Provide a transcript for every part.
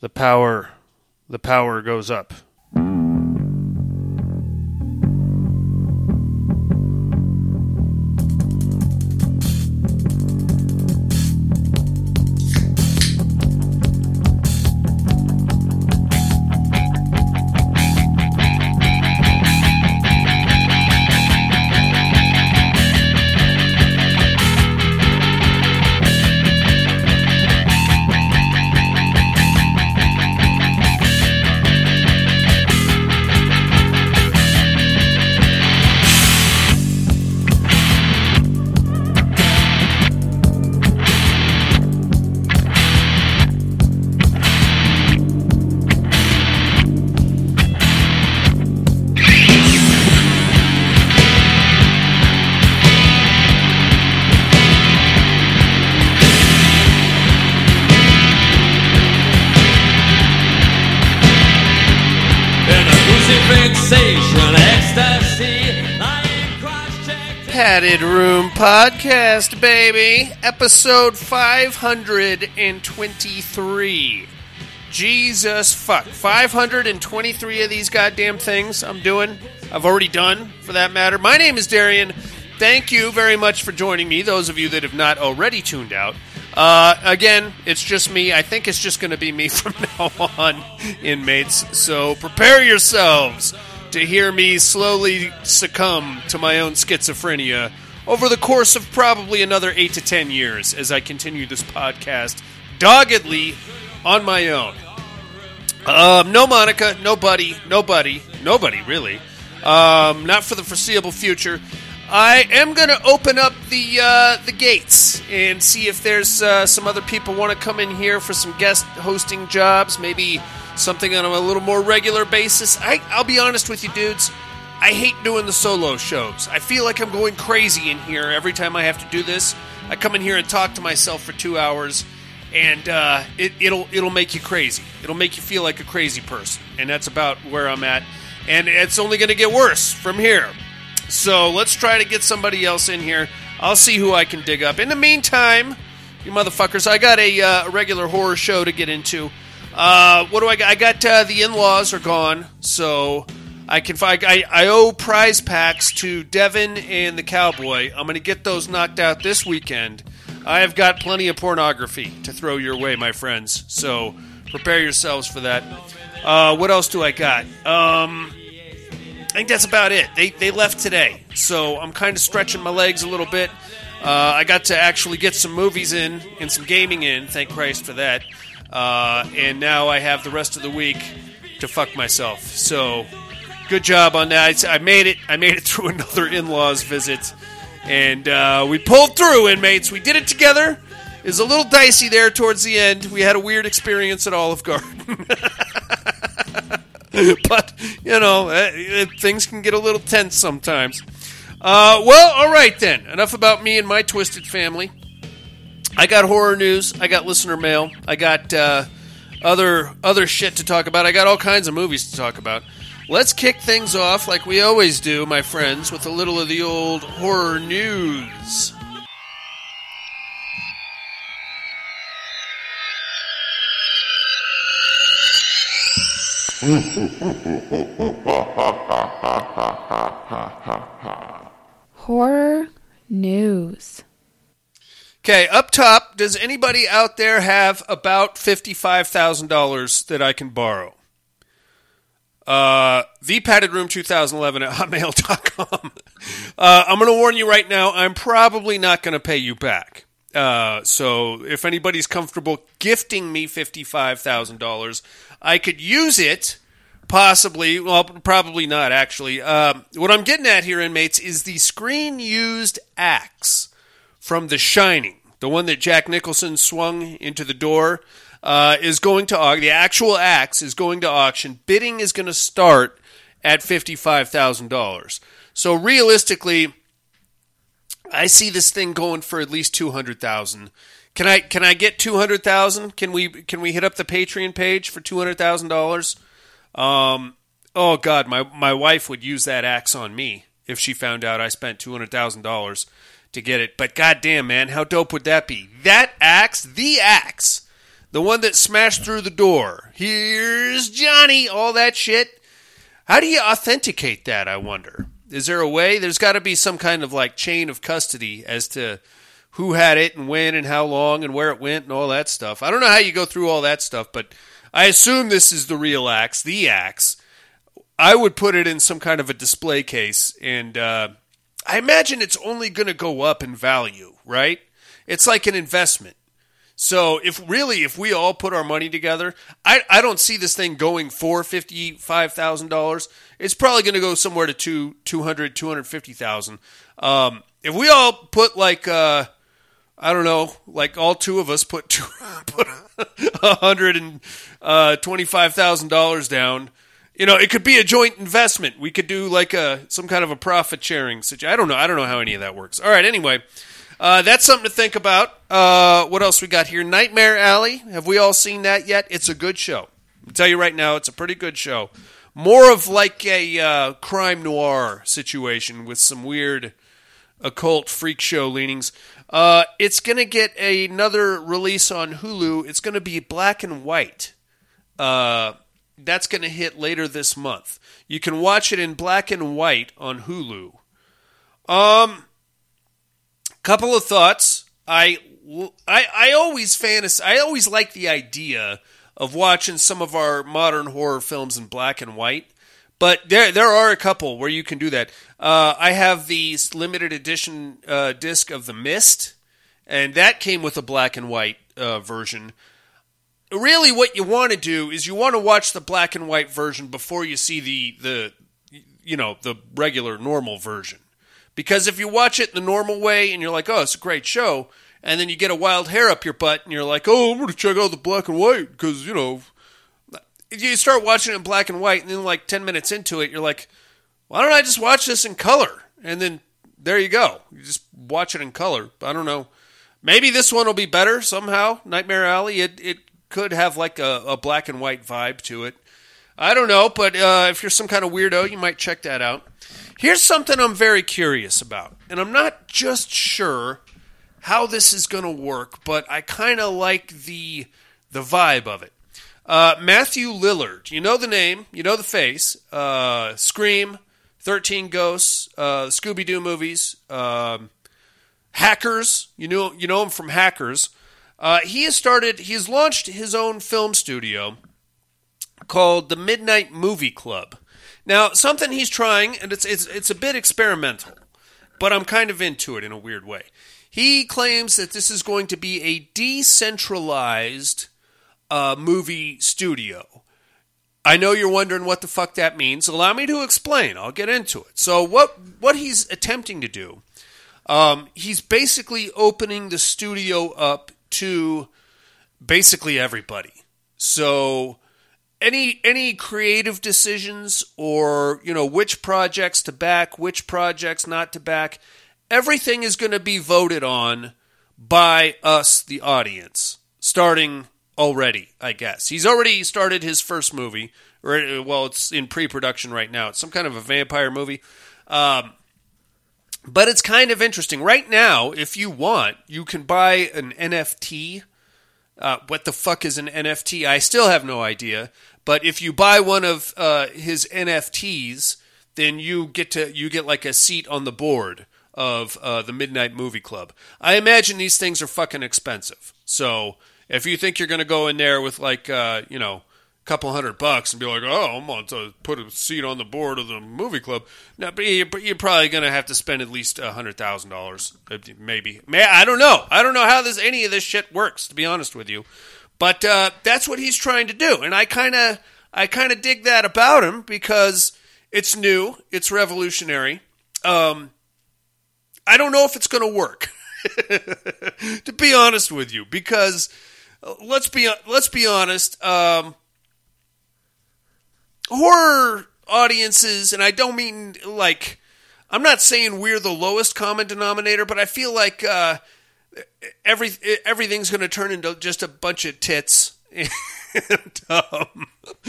the power the power goes up. Episode 523. Jesus fuck. 523 of these goddamn things I'm doing. I've already done, for that matter. My name is Darian. Thank you very much for joining me, those of you that have not already tuned out. Uh, again, it's just me. I think it's just going to be me from now on, inmates. So prepare yourselves to hear me slowly succumb to my own schizophrenia over the course of probably another eight to ten years as I continue this podcast doggedly on my own. Um, no Monica, nobody, nobody, nobody really. Um, not for the foreseeable future. I am going to open up the uh, the gates and see if there's uh, some other people want to come in here for some guest hosting jobs, maybe something on a little more regular basis. I, I'll be honest with you, dudes. I hate doing the solo shows. I feel like I'm going crazy in here every time I have to do this. I come in here and talk to myself for two hours, and uh, it, it'll it'll make you crazy. It'll make you feel like a crazy person, and that's about where I'm at. And it's only going to get worse from here. So let's try to get somebody else in here. I'll see who I can dig up. In the meantime, you motherfuckers, I got a, uh, regular horror show to get into. Uh, what do I got? I got uh, the in-laws are gone, so I can find. I, I owe prize packs to Devin and the cowboy. I'm going to get those knocked out this weekend. I have got plenty of pornography to throw your way, my friends. So prepare yourselves for that. Uh, what else do I got? Um, I think that's about it. They they left today, so I'm kind of stretching my legs a little bit. Uh, I got to actually get some movies in and some gaming in. Thank Christ for that. Uh, and now I have the rest of the week to fuck myself. So good job on that. I made it. I made it through another in-laws visit, and uh, we pulled through, inmates. We did it together. It was a little dicey there towards the end. We had a weird experience at Olive Garden. but you know uh, things can get a little tense sometimes. Uh, well, all right then. Enough about me and my twisted family. I got horror news. I got listener mail. I got uh, other other shit to talk about. I got all kinds of movies to talk about. Let's kick things off like we always do, my friends, with a little of the old horror news. Horror news. Okay, up top, does anybody out there have about $55,000 that I can borrow? Uh, thepaddedroom 2011 at hotmail.com. Uh, I'm going to warn you right now, I'm probably not going to pay you back. Uh, so if anybody's comfortable gifting me $55,000, I could use it possibly, well, probably not actually. Um, what I'm getting at here, inmates, is the screen used axe from The Shining, the one that Jack Nicholson swung into the door, uh, is going to auction. The actual axe is going to auction. Bidding is going to start at fifty-five thousand dollars. So realistically, I see this thing going for at least two hundred thousand. Can I can I get two hundred thousand? Can we can we hit up the Patreon page for two hundred thousand dollars? Um, oh God, my my wife would use that axe on me if she found out I spent two hundred thousand dollars to get it. But goddamn, man, how dope would that be? That axe, the axe the one that smashed through the door. Here's Johnny, all that shit. How do you authenticate that, I wonder? Is there a way? There's got to be some kind of like chain of custody as to who had it and when and how long and where it went and all that stuff. I don't know how you go through all that stuff, but I assume this is the real axe, the axe. I would put it in some kind of a display case, and uh, I imagine it's only going to go up in value, right? It's like an investment. So if really, if we all put our money together, I, I don't see this thing going for fifty five thousand dollars. It's probably going to go somewhere to two two hundred two hundred fifty thousand. Um, if we all put like uh, I don't know, like all two of us put two, put a hundred and uh, twenty five thousand dollars down. You know, it could be a joint investment. We could do like a some kind of a profit sharing situation. I don't know. I don't know how any of that works. All right. Anyway, uh, that's something to think about. Uh, what else we got here? Nightmare Alley. Have we all seen that yet? It's a good show. I'll tell you right now, it's a pretty good show. More of like a uh, crime noir situation with some weird occult freak show leanings. Uh, it's going to get another release on Hulu. It's going to be black and white. Uh, that's going to hit later this month. You can watch it in black and white on Hulu. Um, couple of thoughts. I, I, I always fantasy. I always like the idea of watching some of our modern horror films in black and white. But there, there are a couple where you can do that. Uh, I have the limited edition uh, disc of The Mist, and that came with a black and white uh, version. Really, what you want to do is you want to watch the black and white version before you see the the you know the regular normal version. Because if you watch it the normal way and you're like, oh, it's a great show, and then you get a wild hair up your butt and you're like, oh, I'm going to check out the black and white because you know you start watching it in black and white, and then like ten minutes into it, you're like, why don't I just watch this in color? And then there you go. You just watch it in color. I don't know. Maybe this one will be better somehow. Nightmare Alley. It it could have like a, a black and white vibe to it. I don't know, but uh, if you're some kind of weirdo, you might check that out. Here's something I'm very curious about, and I'm not just sure how this is going to work, but I kind of like the the vibe of it. Uh, Matthew Lillard, you know the name, you know the face. Uh, Scream, Thirteen Ghosts, uh, Scooby Doo movies, um, Hackers. You know you know him from Hackers. Uh, he has started. He has launched his own film studio called the Midnight Movie Club. Now, something he's trying, and it's it's it's a bit experimental, but I'm kind of into it in a weird way. He claims that this is going to be a decentralized uh, movie studio. I know you're wondering what the fuck that means. Allow me to explain. I'll get into it. So what what he's attempting to do, um, he's basically opening the studio up to basically everybody. So any any creative decisions or you know which projects to back, which projects not to back, everything is going to be voted on by us, the audience, starting already, I guess. He's already started his first movie. Or, well, it's in pre production right now. It's some kind of a vampire movie. Um, but it's kind of interesting. Right now, if you want, you can buy an NFT. Uh, what the fuck is an NFT? I still have no idea. But if you buy one of uh, his NFTs, then you get to you get like a seat on the board of uh, the Midnight Movie Club. I imagine these things are fucking expensive. So if you think you're going to go in there with like uh, you know a couple hundred bucks and be like, oh, I'm going to put a seat on the board of the movie club, now, but you're probably going to have to spend at least a hundred thousand dollars, maybe. I don't know. I don't know how this any of this shit works, to be honest with you. But uh, that's what he's trying to do, and I kind of I kind of dig that about him because it's new, it's revolutionary. Um, I don't know if it's going to work, to be honest with you, because let's be let's be honest. Um, horror audiences, and I don't mean like I'm not saying we're the lowest common denominator, but I feel like uh, every everything's going to turn into just a bunch of tits. and, um,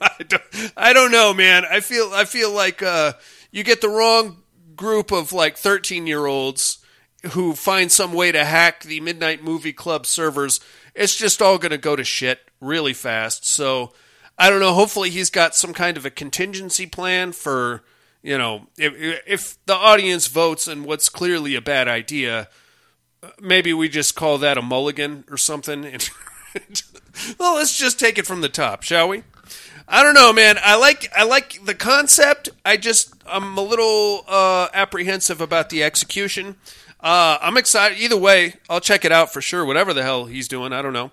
I, don't, I don't know, man. I feel I feel like uh, you get the wrong group of like 13 year olds who find some way to hack the Midnight Movie Club servers it's just all going to go to shit really fast. So I don't know. Hopefully, he's got some kind of a contingency plan for you know if if the audience votes and what's clearly a bad idea. Maybe we just call that a mulligan or something. well, let's just take it from the top, shall we? I don't know, man. I like I like the concept. I just I'm a little uh, apprehensive about the execution. Uh, I'm excited. Either way, I'll check it out for sure. Whatever the hell he's doing, I don't know.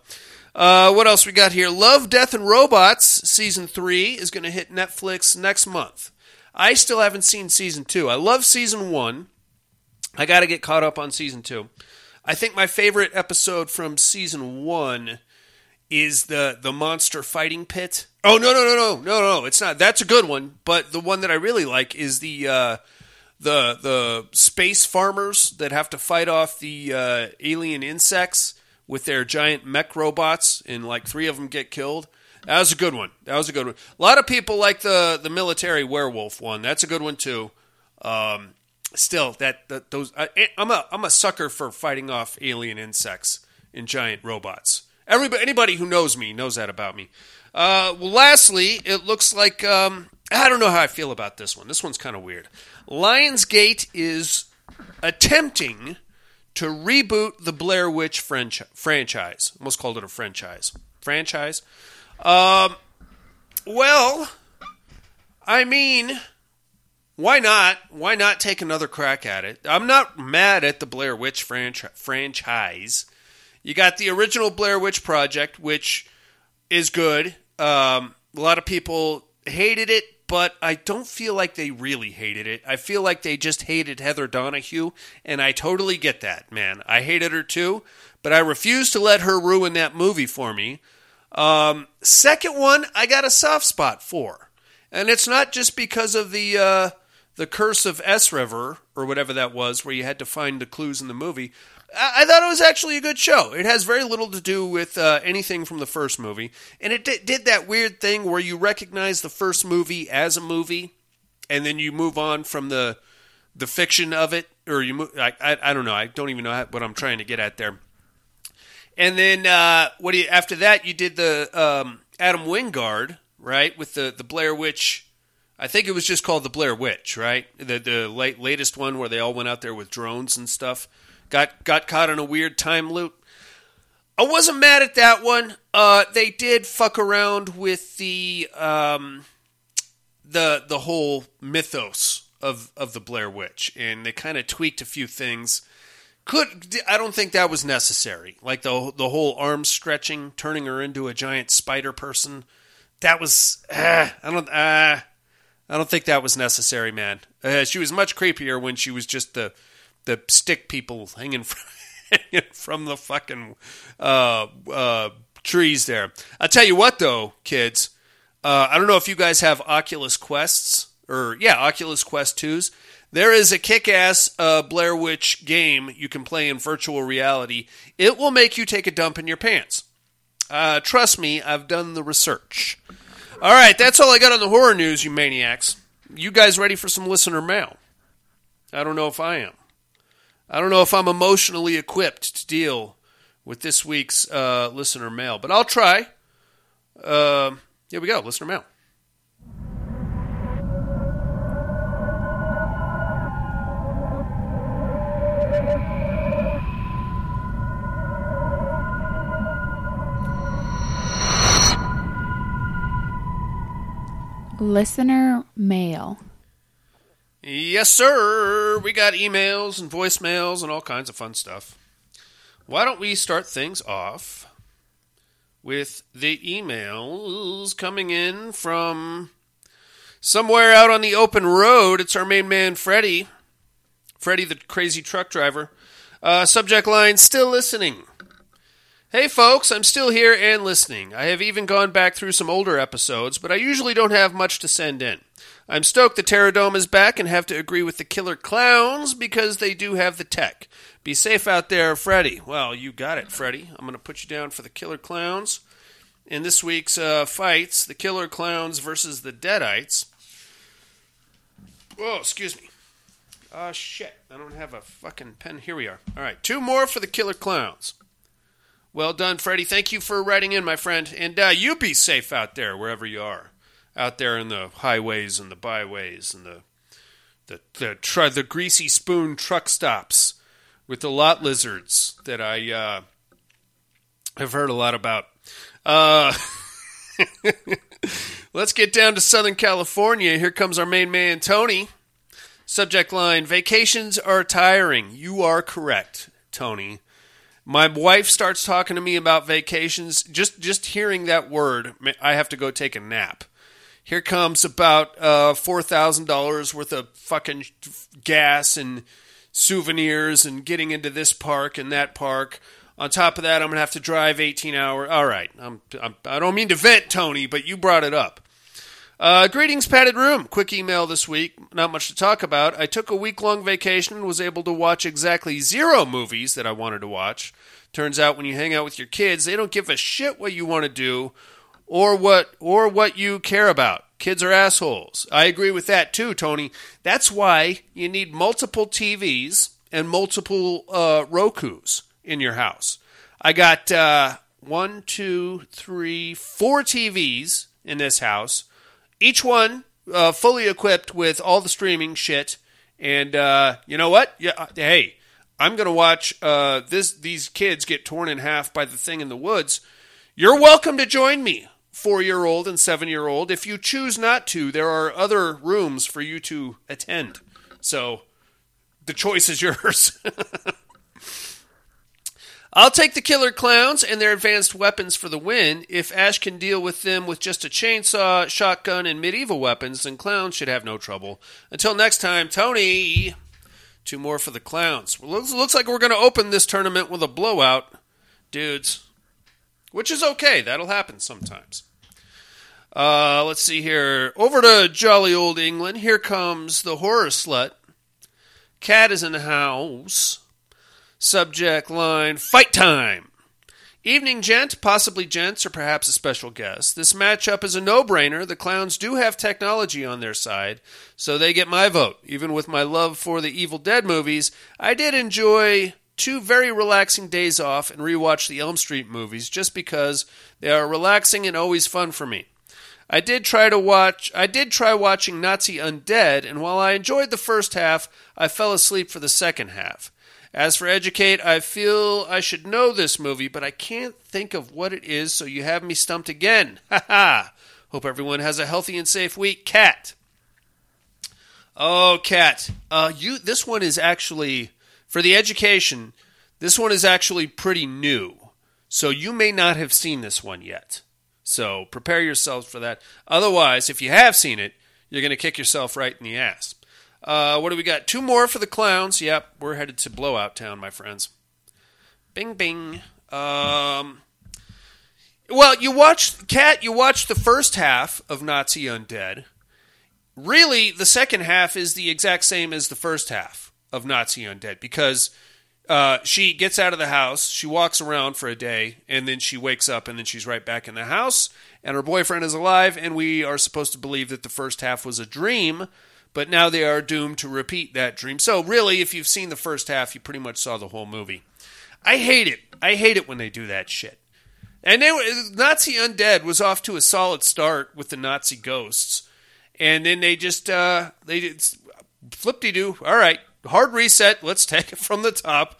Uh, what else we got here? Love, Death, and Robots season three is going to hit Netflix next month. I still haven't seen season two. I love season one. I got to get caught up on season two. I think my favorite episode from season one is the the monster fighting pit. Oh no no no no no no! It's not. That's a good one. But the one that I really like is the uh, the the space farmers that have to fight off the uh, alien insects with their giant mech robots, and like three of them get killed. That was a good one. That was a good one. A lot of people like the the military werewolf one. That's a good one too. Um, still, that, that those I, I'm a I'm a sucker for fighting off alien insects and giant robots. Everybody, anybody who knows me knows that about me. Uh, well, lastly, it looks like um, I don't know how I feel about this one. This one's kind of weird. Lionsgate is attempting to reboot the Blair Witch franchi- franchise. Almost called it a franchise. Franchise. Um, well, I mean, why not? Why not take another crack at it? I'm not mad at the Blair Witch franchi- franchise. You got the original Blair Witch Project, which is good. Um, a lot of people hated it, but I don't feel like they really hated it. I feel like they just hated Heather Donahue, and I totally get that, man. I hated her too, but I refuse to let her ruin that movie for me. Um, second one, I got a soft spot for, and it's not just because of the uh, the Curse of S River or whatever that was, where you had to find the clues in the movie. I, thought it was actually a good show. It has very little to do with uh, anything from the first movie, and it did, did that weird thing where you recognize the first movie as a movie, and then you move on from the the fiction of it, or you move. I, I, I don't know. I don't even know how, what I'm trying to get at there. And then uh, what do you after that? You did the um, Adam Wingard, right, with the the Blair Witch. I think it was just called the Blair Witch, right? The the late, latest one where they all went out there with drones and stuff. Got got caught in a weird time loop. I wasn't mad at that one. Uh, they did fuck around with the um, the the whole mythos of of the Blair Witch, and they kind of tweaked a few things. Could I don't think that was necessary. Like the the whole arm stretching, turning her into a giant spider person. That was uh, I don't uh, I don't think that was necessary, man. Uh, she was much creepier when she was just the the stick people hanging from, from the fucking uh, uh, trees there. I'll tell you what, though, kids. Uh, I don't know if you guys have Oculus Quests or yeah, Oculus Quest twos. There is a kick-ass uh, Blair Witch game you can play in virtual reality. It will make you take a dump in your pants. Uh, trust me, I've done the research. All right, that's all I got on the horror news, you maniacs. You guys ready for some listener mail? I don't know if I am. I don't know if I'm emotionally equipped to deal with this week's uh, listener mail, but I'll try. Uh, here we go, listener mail. Listener mail. Yes, sir. We got emails and voicemails and all kinds of fun stuff. Why don't we start things off with the emails coming in from somewhere out on the open road? It's our main man, Freddie. Freddie, the crazy truck driver. Uh, subject line Still listening. Hey folks, I'm still here and listening. I have even gone back through some older episodes, but I usually don't have much to send in. I'm stoked the Terradome is back and have to agree with the Killer Clowns because they do have the tech. Be safe out there, Freddy. Well, you got it, Freddy. I'm going to put you down for the Killer Clowns. In this week's uh, fights, the Killer Clowns versus the Deadites. Whoa, excuse me. Oh, shit. I don't have a fucking pen. Here we are. All right, two more for the Killer Clowns. Well done, Freddie. Thank you for writing in, my friend. And uh, you be safe out there, wherever you are, out there in the highways and the byways and the the the, tr- the greasy spoon truck stops with the lot lizards that I uh, have heard a lot about. Uh, let's get down to Southern California. Here comes our main man, Tony. Subject line Vacations are tiring. You are correct, Tony. My wife starts talking to me about vacations. Just just hearing that word, I have to go take a nap. Here comes about uh, four thousand dollars worth of fucking gas and souvenirs and getting into this park and that park. On top of that, I'm gonna have to drive 18 hours. All right, I'm, I'm, I don't mean to vent, Tony, but you brought it up. Uh, greetings, padded room. Quick email this week. Not much to talk about. I took a week long vacation and was able to watch exactly zero movies that I wanted to watch. Turns out when you hang out with your kids, they don't give a shit what you want to do or what or what you care about. Kids are assholes. I agree with that too, Tony. That's why you need multiple TVs and multiple uh, Roku's in your house. I got uh, one, two, three, four TVs in this house, each one uh, fully equipped with all the streaming shit. And uh, you know what? Yeah, uh, hey, I'm gonna watch uh, this. These kids get torn in half by the thing in the woods. You're welcome to join me four year old and seven year old. If you choose not to, there are other rooms for you to attend. So the choice is yours. I'll take the killer clowns and their advanced weapons for the win. If Ash can deal with them with just a chainsaw, shotgun, and medieval weapons, then clowns should have no trouble. Until next time, Tony. Two more for the clowns. Looks, looks like we're going to open this tournament with a blowout, dudes. Which is okay. That'll happen sometimes. Uh, let's see here. Over to jolly old England. Here comes the horror slut. Cat is in the house. Subject line Fight time. Evening, gent, possibly gents, or perhaps a special guest. This matchup is a no brainer. The clowns do have technology on their side, so they get my vote. Even with my love for the Evil Dead movies, I did enjoy two very relaxing days off and rewatch the Elm Street movies just because they are relaxing and always fun for me. I did try to watch I did try watching Nazi Undead and while I enjoyed the first half, I fell asleep for the second half. As for Educate, I feel I should know this movie, but I can't think of what it is, so you have me stumped again. Ha ha! Hope everyone has a healthy and safe week. Cat. Oh, Cat. Uh, you. This one is actually for the education. This one is actually pretty new, so you may not have seen this one yet. So prepare yourselves for that. Otherwise, if you have seen it, you're going to kick yourself right in the ass. Uh, what do we got? Two more for the clowns. Yep, we're headed to Blowout Town, my friends. Bing, bing. Um, well, you watched Cat. You watched the first half of Nazi Undead. Really, the second half is the exact same as the first half of Nazi Undead because uh, she gets out of the house, she walks around for a day, and then she wakes up, and then she's right back in the house, and her boyfriend is alive, and we are supposed to believe that the first half was a dream, but now they are doomed to repeat that dream. So, really, if you've seen the first half, you pretty much saw the whole movie. I hate it. I hate it when they do that shit. And they were, Nazi Undead was off to a solid start with the Nazi ghosts, and then they just uh, they flip de doo. All right, hard reset. Let's take it from the top,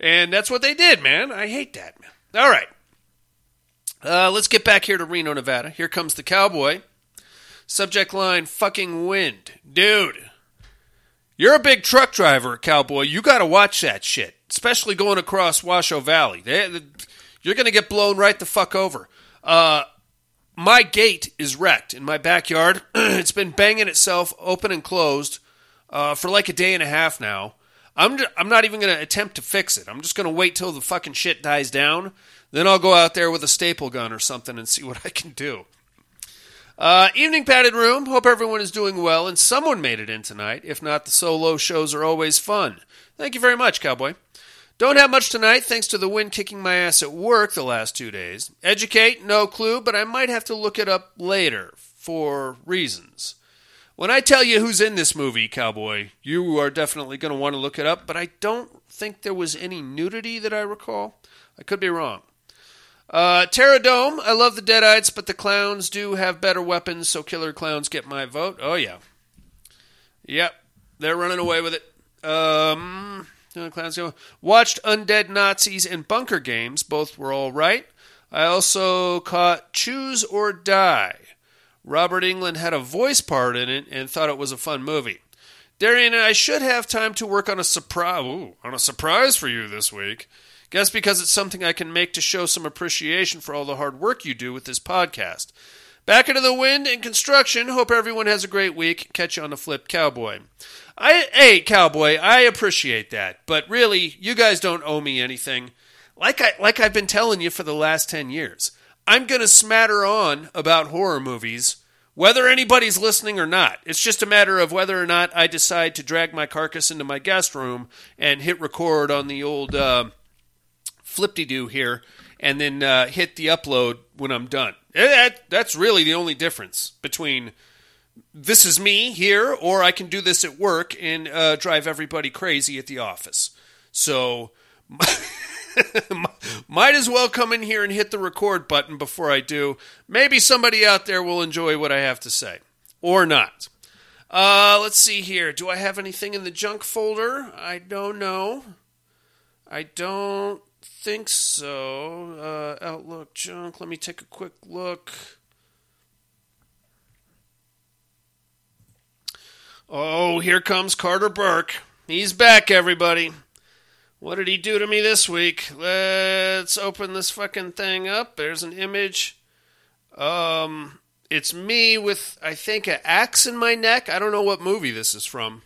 and that's what they did, man. I hate that, man. All right, uh, let's get back here to Reno, Nevada. Here comes the cowboy. Subject line: fucking wind, dude. You're a big truck driver, cowboy. You got to watch that shit, especially going across Washoe Valley. They, you're going to get blown right the fuck over. Uh, my gate is wrecked in my backyard. it's been banging itself open and closed uh, for like a day and a half now. I'm, I'm not even going to attempt to fix it. I'm just going to wait till the fucking shit dies down. Then I'll go out there with a staple gun or something and see what I can do. Uh, evening padded room. Hope everyone is doing well and someone made it in tonight. If not, the solo shows are always fun. Thank you very much, Cowboy. Don't have much tonight thanks to the wind kicking my ass at work the last two days. Educate, no clue, but I might have to look it up later for reasons. When I tell you who's in this movie, Cowboy, you are definitely going to want to look it up, but I don't think there was any nudity that I recall. I could be wrong. Uh, Terradome, I love the Deadites, but the clowns do have better weapons, so killer clowns get my vote. Oh, yeah. Yep, they're running away with it. Um, clowns go. Watched Undead Nazis and Bunker Games. Both were all right. I also caught Choose or Die. Robert Englund had a voice part in it and thought it was a fun movie. Darian and I should have time to work on a surprise on a surprise for you this week. Guess because it's something I can make to show some appreciation for all the hard work you do with this podcast. Back into the wind and construction. Hope everyone has a great week. Catch you on the flip, cowboy. I hey, cowboy, I appreciate that, but really, you guys don't owe me anything. Like I like I've been telling you for the last 10 years. I'm to smatter on about horror movies whether anybody's listening or not. It's just a matter of whether or not I decide to drag my carcass into my guest room and hit record on the old uh, flip-de-doo here and then uh, hit the upload when I'm done. Eh, That, that's really the only difference between this is me here, or I can do this at work and uh, drive everybody crazy at the office. So, might as well come in here and hit the record button before I do. Maybe somebody out there will enjoy what I have to say, or not. Uh, let's see here. Do I have anything in the junk folder? I don't know. I don't think so. Uh, Outlook junk. Let me take a quick look. Oh, here comes Carter Burke. He's back, everybody. What did he do to me this week? Let's open this fucking thing up. There's an image. Um, it's me with, I think, an axe in my neck. I don't know what movie this is from.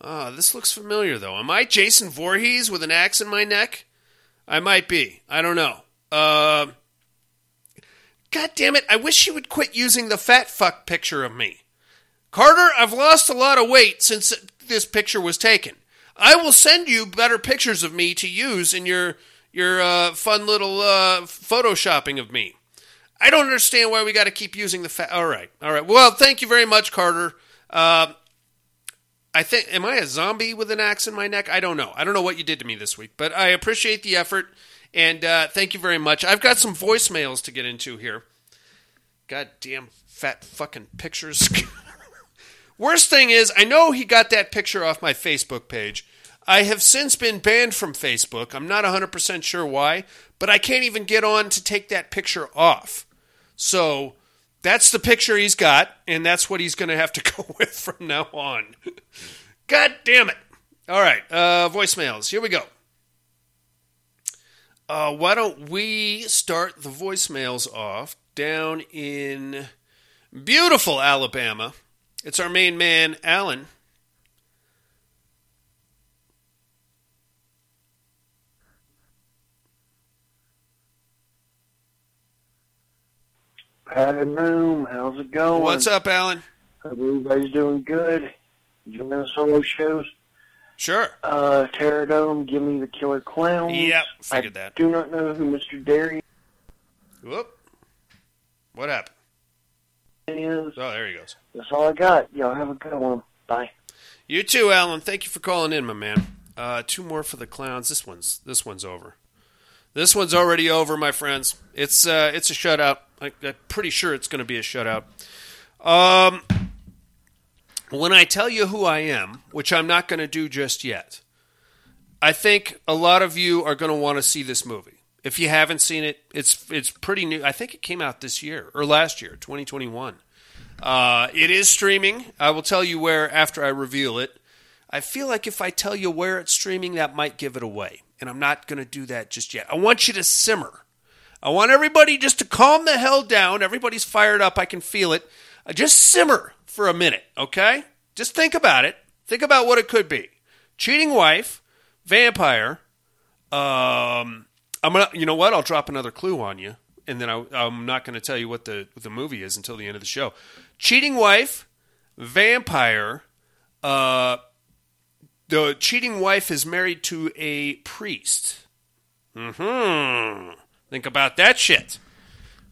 Ah, this looks familiar, though. Am I Jason Voorhees with an axe in my neck? I might be. I don't know. Uh, God damn it. I wish you would quit using the fat fuck picture of me. Carter, I've lost a lot of weight since this picture was taken. I will send you better pictures of me to use in your your uh, fun little uh, photoshopping of me. I don't understand why we got to keep using the fat. All right, all right. Well, thank you very much, Carter. Uh, I think am I a zombie with an axe in my neck? I don't know. I don't know what you did to me this week, but I appreciate the effort and uh, thank you very much. I've got some voicemails to get into here. Goddamn fat fucking pictures. Worst thing is, I know he got that picture off my Facebook page. I have since been banned from Facebook. I'm not 100% sure why, but I can't even get on to take that picture off. So that's the picture he's got, and that's what he's going to have to go with from now on. God damn it. All right, uh, voicemails. Here we go. Uh, why don't we start the voicemails off down in beautiful Alabama? It's our main man, Alan. Padded room, how's it going? What's up, Alan? Hope everybody's doing good. The solo shows. Sure. Uh, Terradome, give me the killer clown. Yep, figured I that. do not know who Mr. Darian Whoop. What happened? is. Oh, there he goes. That's all I got. Y'all have a good one. Bye. You too, Alan. Thank you for calling in, my man. Uh, two more for the clowns. This one's this one's over. This one's already over, my friends. It's uh, it's a shutout. I, I'm pretty sure it's going to be a shutout. Um, when I tell you who I am, which I'm not going to do just yet, I think a lot of you are going to want to see this movie. If you haven't seen it, it's it's pretty new. I think it came out this year or last year, 2021. Uh, it is streaming. I will tell you where after I reveal it. I feel like if I tell you where it's streaming, that might give it away. And I'm not going to do that just yet. I want you to simmer. I want everybody just to calm the hell down. Everybody's fired up. I can feel it. Uh, just simmer for a minute, okay? Just think about it. Think about what it could be. Cheating wife, vampire. Um, I'm gonna. You know what? I'll drop another clue on you, and then I, I'm not going to tell you what the what the movie is until the end of the show. Cheating wife, vampire. Uh, the cheating wife is married to a priest. Hmm. Think about that shit.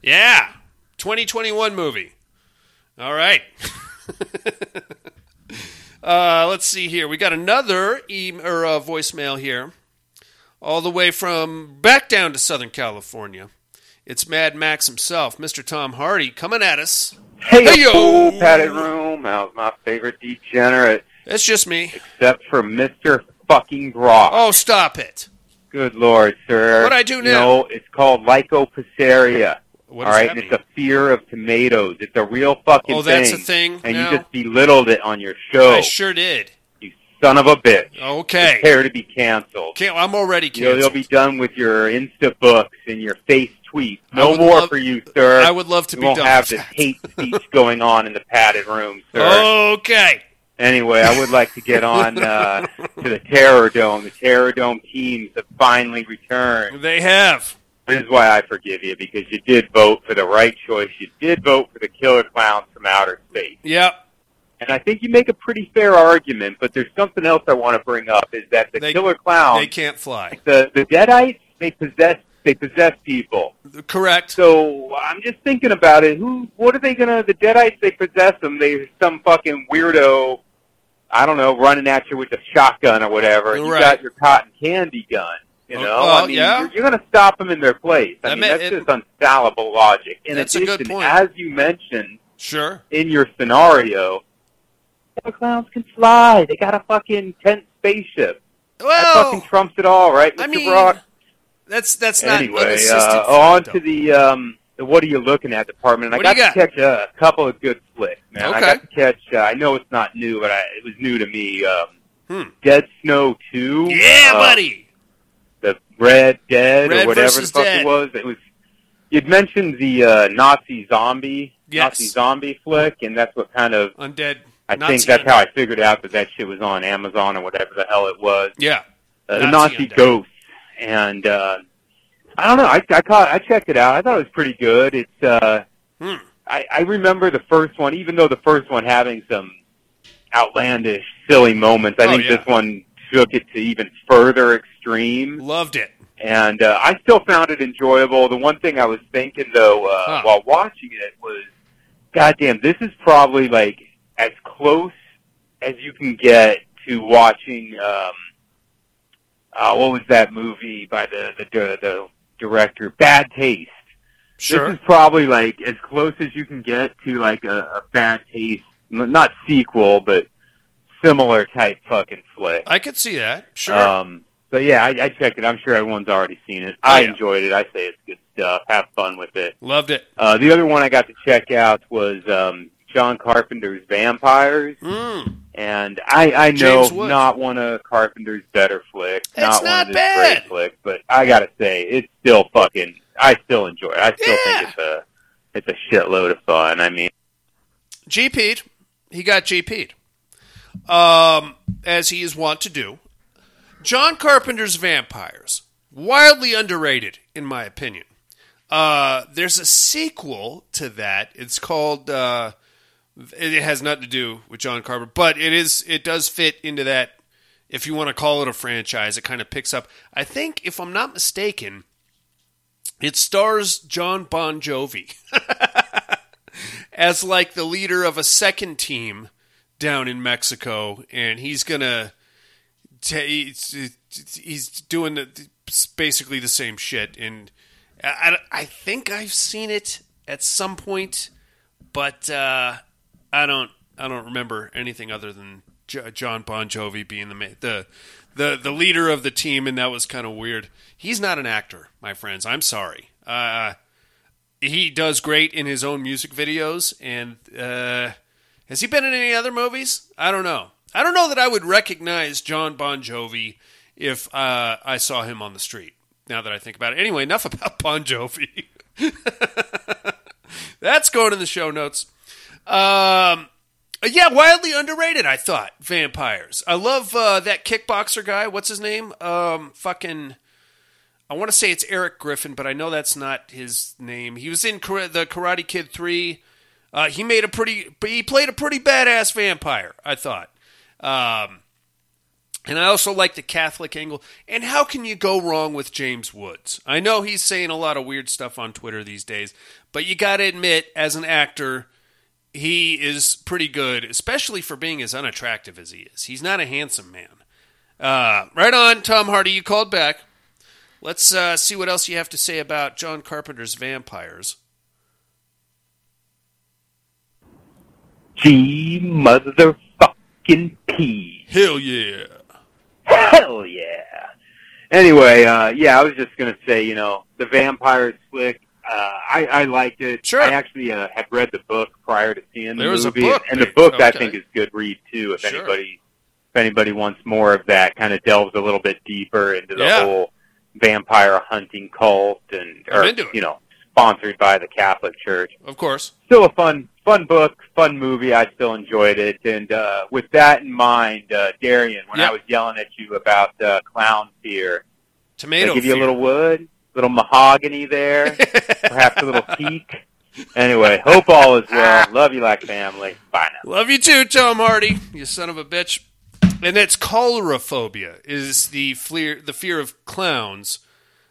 Yeah. 2021 movie. All right. uh, let's see here. We got another e- or uh, voicemail here, all the way from back down to Southern California. It's Mad Max himself, Mr. Tom Hardy, coming at us. Hey, yo, padded room. That was my favorite degenerate, It's just me. except for Mister Fucking Brock. Oh, stop it. Good lord, sir. What'd I do now? No, it's called lycophysaria. What all right, and mean? it's a fear of tomatoes. It's a real fucking thing. Oh, that's thing. a thing And now? you just belittled it on your show. I sure did. You son of a bitch. Okay. Prepare to be canceled. Can't, I'm already You'll, canceled. you'll be done with your Insta books and your face tweets. No more love- for you, sir. I would love to we be won't done have this hate speech going on in the padded room, sir. Okay. Anyway, I would like to get on uh, to the Terror Dome. The Terror Dome teams have finally returned. They have. This is why I forgive you because you did vote for the right choice. You did vote for the Killer Clowns from Outer Space, Yep. and I think you make a pretty fair argument. But there's something else I want to bring up: is that the They- Killer Clowns, They can't fly. the the Deadites, they possess they possess people. Correct. So I'm just thinking about it. Who? What are they gonna? The Deadites they possess them. They some fucking weirdo. I don't know, running at you with a shotgun or whatever. And Right. You got your cotton candy gun. You Oh, know, well, I mean, yeah. you're, you're going to stop them in their place. I mean, that's it- just unfallible logic. In That's a addition, good point. as you mentioned Sure. in your scenario, the clowns can fly. They got a fucking tent spaceship. Well, that fucking trumps it all, right, Mr. I mean, Brock? that's that's not anyway, uh, on to the um, the what are you looking at department. And What I you got, to catch a couple of good flicks, man. Okay. I got to catch. Uh, I know it's not new, but I, it was new to me. Um, Hmm. Dead Snow Two. Yeah, uh, buddy. The Red Dead Red or whatever the fuck Dead. it was. It was. You'd mentioned the uh, Nazi zombie, Yes. Nazi zombie flick, and that's what kind of. Undead. I Nazi think that's undead. how I figured out that that shit was on Amazon or whatever the hell it was. Yeah. uh, the Nazi Nazi. Ghost, and uh, I don't know. I I, caught, I checked it out. I thought it was pretty good. It's uh, Hmm. I, I remember the first one, even though the first one having some outlandish, silly moments. I Oh, think yeah. this one took it to even further extreme. Loved it. and uh, I still found it enjoyable. The one thing I was thinking though uh, Huh. while watching it was, goddamn, this is probably like as close as you can get to watching. Um, uh, what was that movie by the the, the, the director? Bad Taste. Sure. This is probably like as close as you can get to like a, a Bad Taste, not sequel, but similar type fucking flick. I could see that. Sure. Um, so yeah, I, I checked it. I'm sure everyone's already seen it. Oh, I yeah. enjoyed it. I say it's good stuff. Have fun with it. Loved it. Uh, the other one I got to check out was um, John Carpenter's Vampires, Mm. and I, I know not one of Carpenter's better flicks, It's not, not one of his bad. great flicks, but I gotta say it's still fucking. I still enjoy it. I still Yeah. think it's a it's a shitload of fun. I mean, GP'd. He got GP'd. Um, as he is wont to do. John Carpenter's Vampires. Wildly underrated, in my opinion. Uh, there's a sequel to that. It's called. Uh, it has nothing to do with John Carpenter, but it is. It does fit into that. If you want to call it a franchise, it kind of picks up. I think, if I'm not mistaken, it stars Jon Bon Jovi as like the leader of a second team down in Mexico, and he's gonna. he's doing the, basically the same shit, and I, I think I've seen it at some point, but uh, I don't I don't remember anything other than J- Jon Bon Jovi being the ma- the the the leader of the team, and that was kind of weird. He's not an actor, my friends. I'm sorry. Uh, he does great in his own music videos, and uh, has he been in any other movies? I don't know. I don't know that I would recognize Jon Bon Jovi if uh, I saw him on the street. Now that I think about it, anyway, enough about Bon Jovi. That's going in the show notes. Um, yeah, wildly underrated. I thought vampires. I love uh, that kickboxer guy. What's his name? Um, fucking. I want to say it's Eric Griffin, but I know that's not his name. He was in the Karate Kid three. Uh, he made a pretty, he played a pretty badass vampire. I thought. Um, and I also like the Catholic angle. And how can you go wrong with James Woods? I know he's saying a lot of weird stuff on Twitter these days, but you got to admit, as an actor, he is pretty good, especially for being as unattractive as he is. He's not a handsome man. Uh, right on, Tom Hardy. You called back. let's uh, see what else you have to say about John Carpenter's vampires. G motherfucking P. Hell yeah. Hell yeah. Anyway, uh, yeah, I was just gonna say, you know, the vampires flick. Uh, I, I liked it. Sure. I actually uh, had read the book prior to seeing the There was a movie, book, and the book I think is good read too. If Sure. anybody, if anybody wants more of that, kind of delves a little bit deeper into the Yeah. whole vampire hunting cult, and or you know, sponsored by the Catholic Church Of course. still a fun fun book, fun movie. I still enjoyed it. And uh, with that in mind, uh, Darian, when. I was yelling at you about uh, clown fear, Tomato. I give you a little wood, little mahogany there, perhaps a little teak. Anyway, hope all is well. Love you like family. Bye now. Love you too, Tom Hardy. You son of a bitch. And that's coulrophobia is the fear the fear of clowns.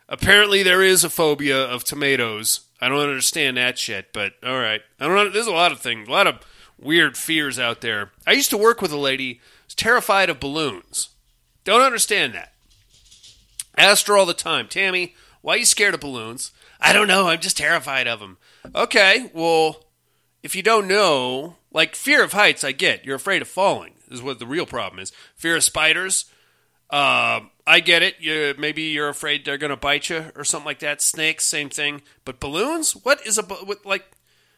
Apparently there is a phobia of tomatoes. I don't understand that shit, but all right. I don't know. There's a lot of things, a lot of weird fears out there. I used to work with a lady who's terrified of balloons. Don't understand that. Asked her all the time, Tammy, why are you scared of balloons? I don't know. I'm just terrified of them. Okay, well, if you don't know, like fear of heights, I get. You're afraid of falling is what the real problem is. Fear of spiders, uh, I get it. You maybe you're afraid they're gonna bite you or something like that. Snakes, same thing. But balloons, what is a what, like?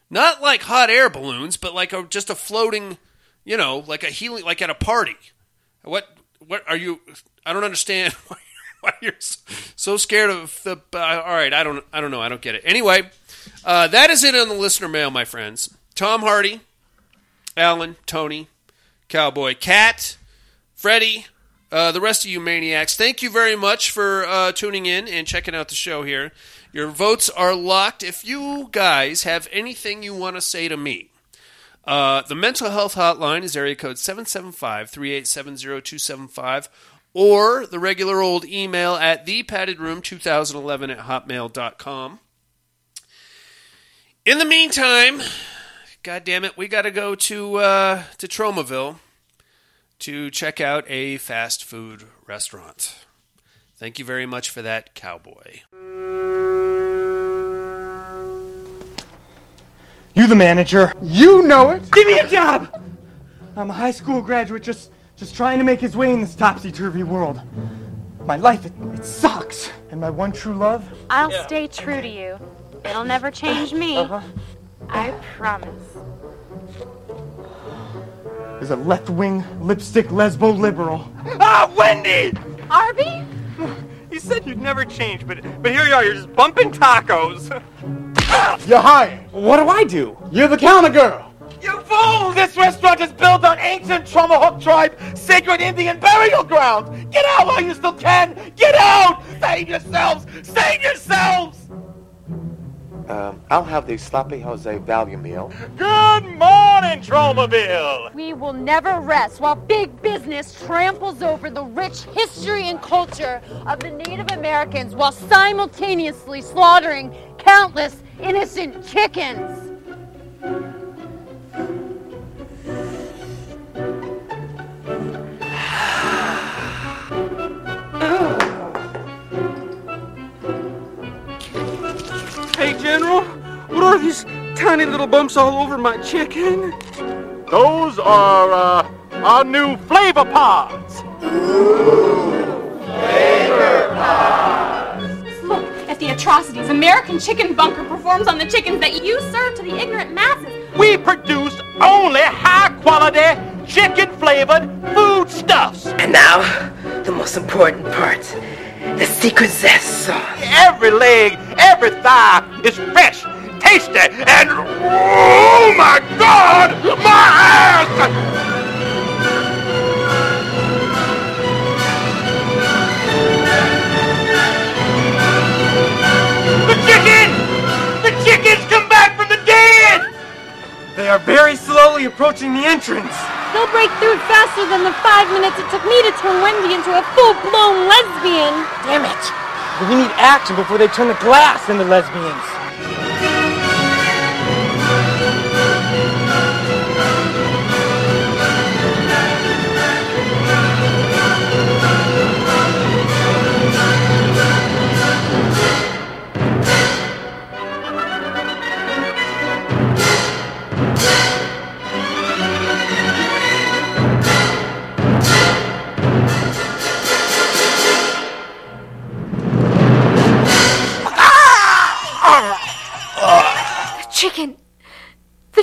Not like hot air balloons, but like a, just a floating, you know, like a healing, like at a party. What? What are you? I don't understand why, why you're so- scared of the. Uh, all right, I don't. I don't know. I don't get it. Anyway, uh, that is it on the listener mail, my friends. Tom Hardy, Alan, Tony, Cowboy, Cat, Freddie, uh, the rest of you maniacs. Thank you very much for uh, tuning in and checking out the show here. Your votes are locked. If you guys have anything you want to say to me, uh, the mental health hotline is area code 775 387 0275 or the regular old email at thepaddedroom2011 at hotmail.com. In the meantime, God damn it, we got to go to uh, to Tromaville to check out a fast food restaurant. Thank you very much for that, cowboy. You the manager. You know it. Give me a job. I'm a high school graduate just just trying to make his way in this topsy-turvy world. My life it, it sucks. And my one true love? I'll stay true to you. It'll never change me. Uh-huh. I promise. Is a left-wing lipstick lesbo liberal. Ah, Wendy! Arby? You said you'd never change, but but here you are, you're just bumping tacos. You're hired. What do I do? You're the counter girl. You fool! This restaurant is built on ancient Tromahawk tribe sacred Indian burial ground. Get out while you still can. Get out! Save yourselves! Save yourselves! Um, I'll have the sloppy Jose value meal. Good morning, Tromaville. We will never rest while big business tramples over the rich history and culture of the Native Americans while simultaneously slaughtering countless innocent chickens. General, what are these tiny little bumps all over my chicken? Those are uh, our new flavor pods. Look at the atrocities American Chicken Bunker performs on the chickens that you serve to the ignorant masses. We produce only high quality chicken flavored foodstuffs. And now, the most important part the secret zest sauce. Every leg, every thigh is fresh, tasty, and oh my god, my ass! The chicken! The chickens come back from the dead! They are very slowly approaching the entrance. They'll break through faster than the five minutes it took me to turn Wendy into a full-blown lesbian. Damn it! We need action before they turn the glass into lesbians.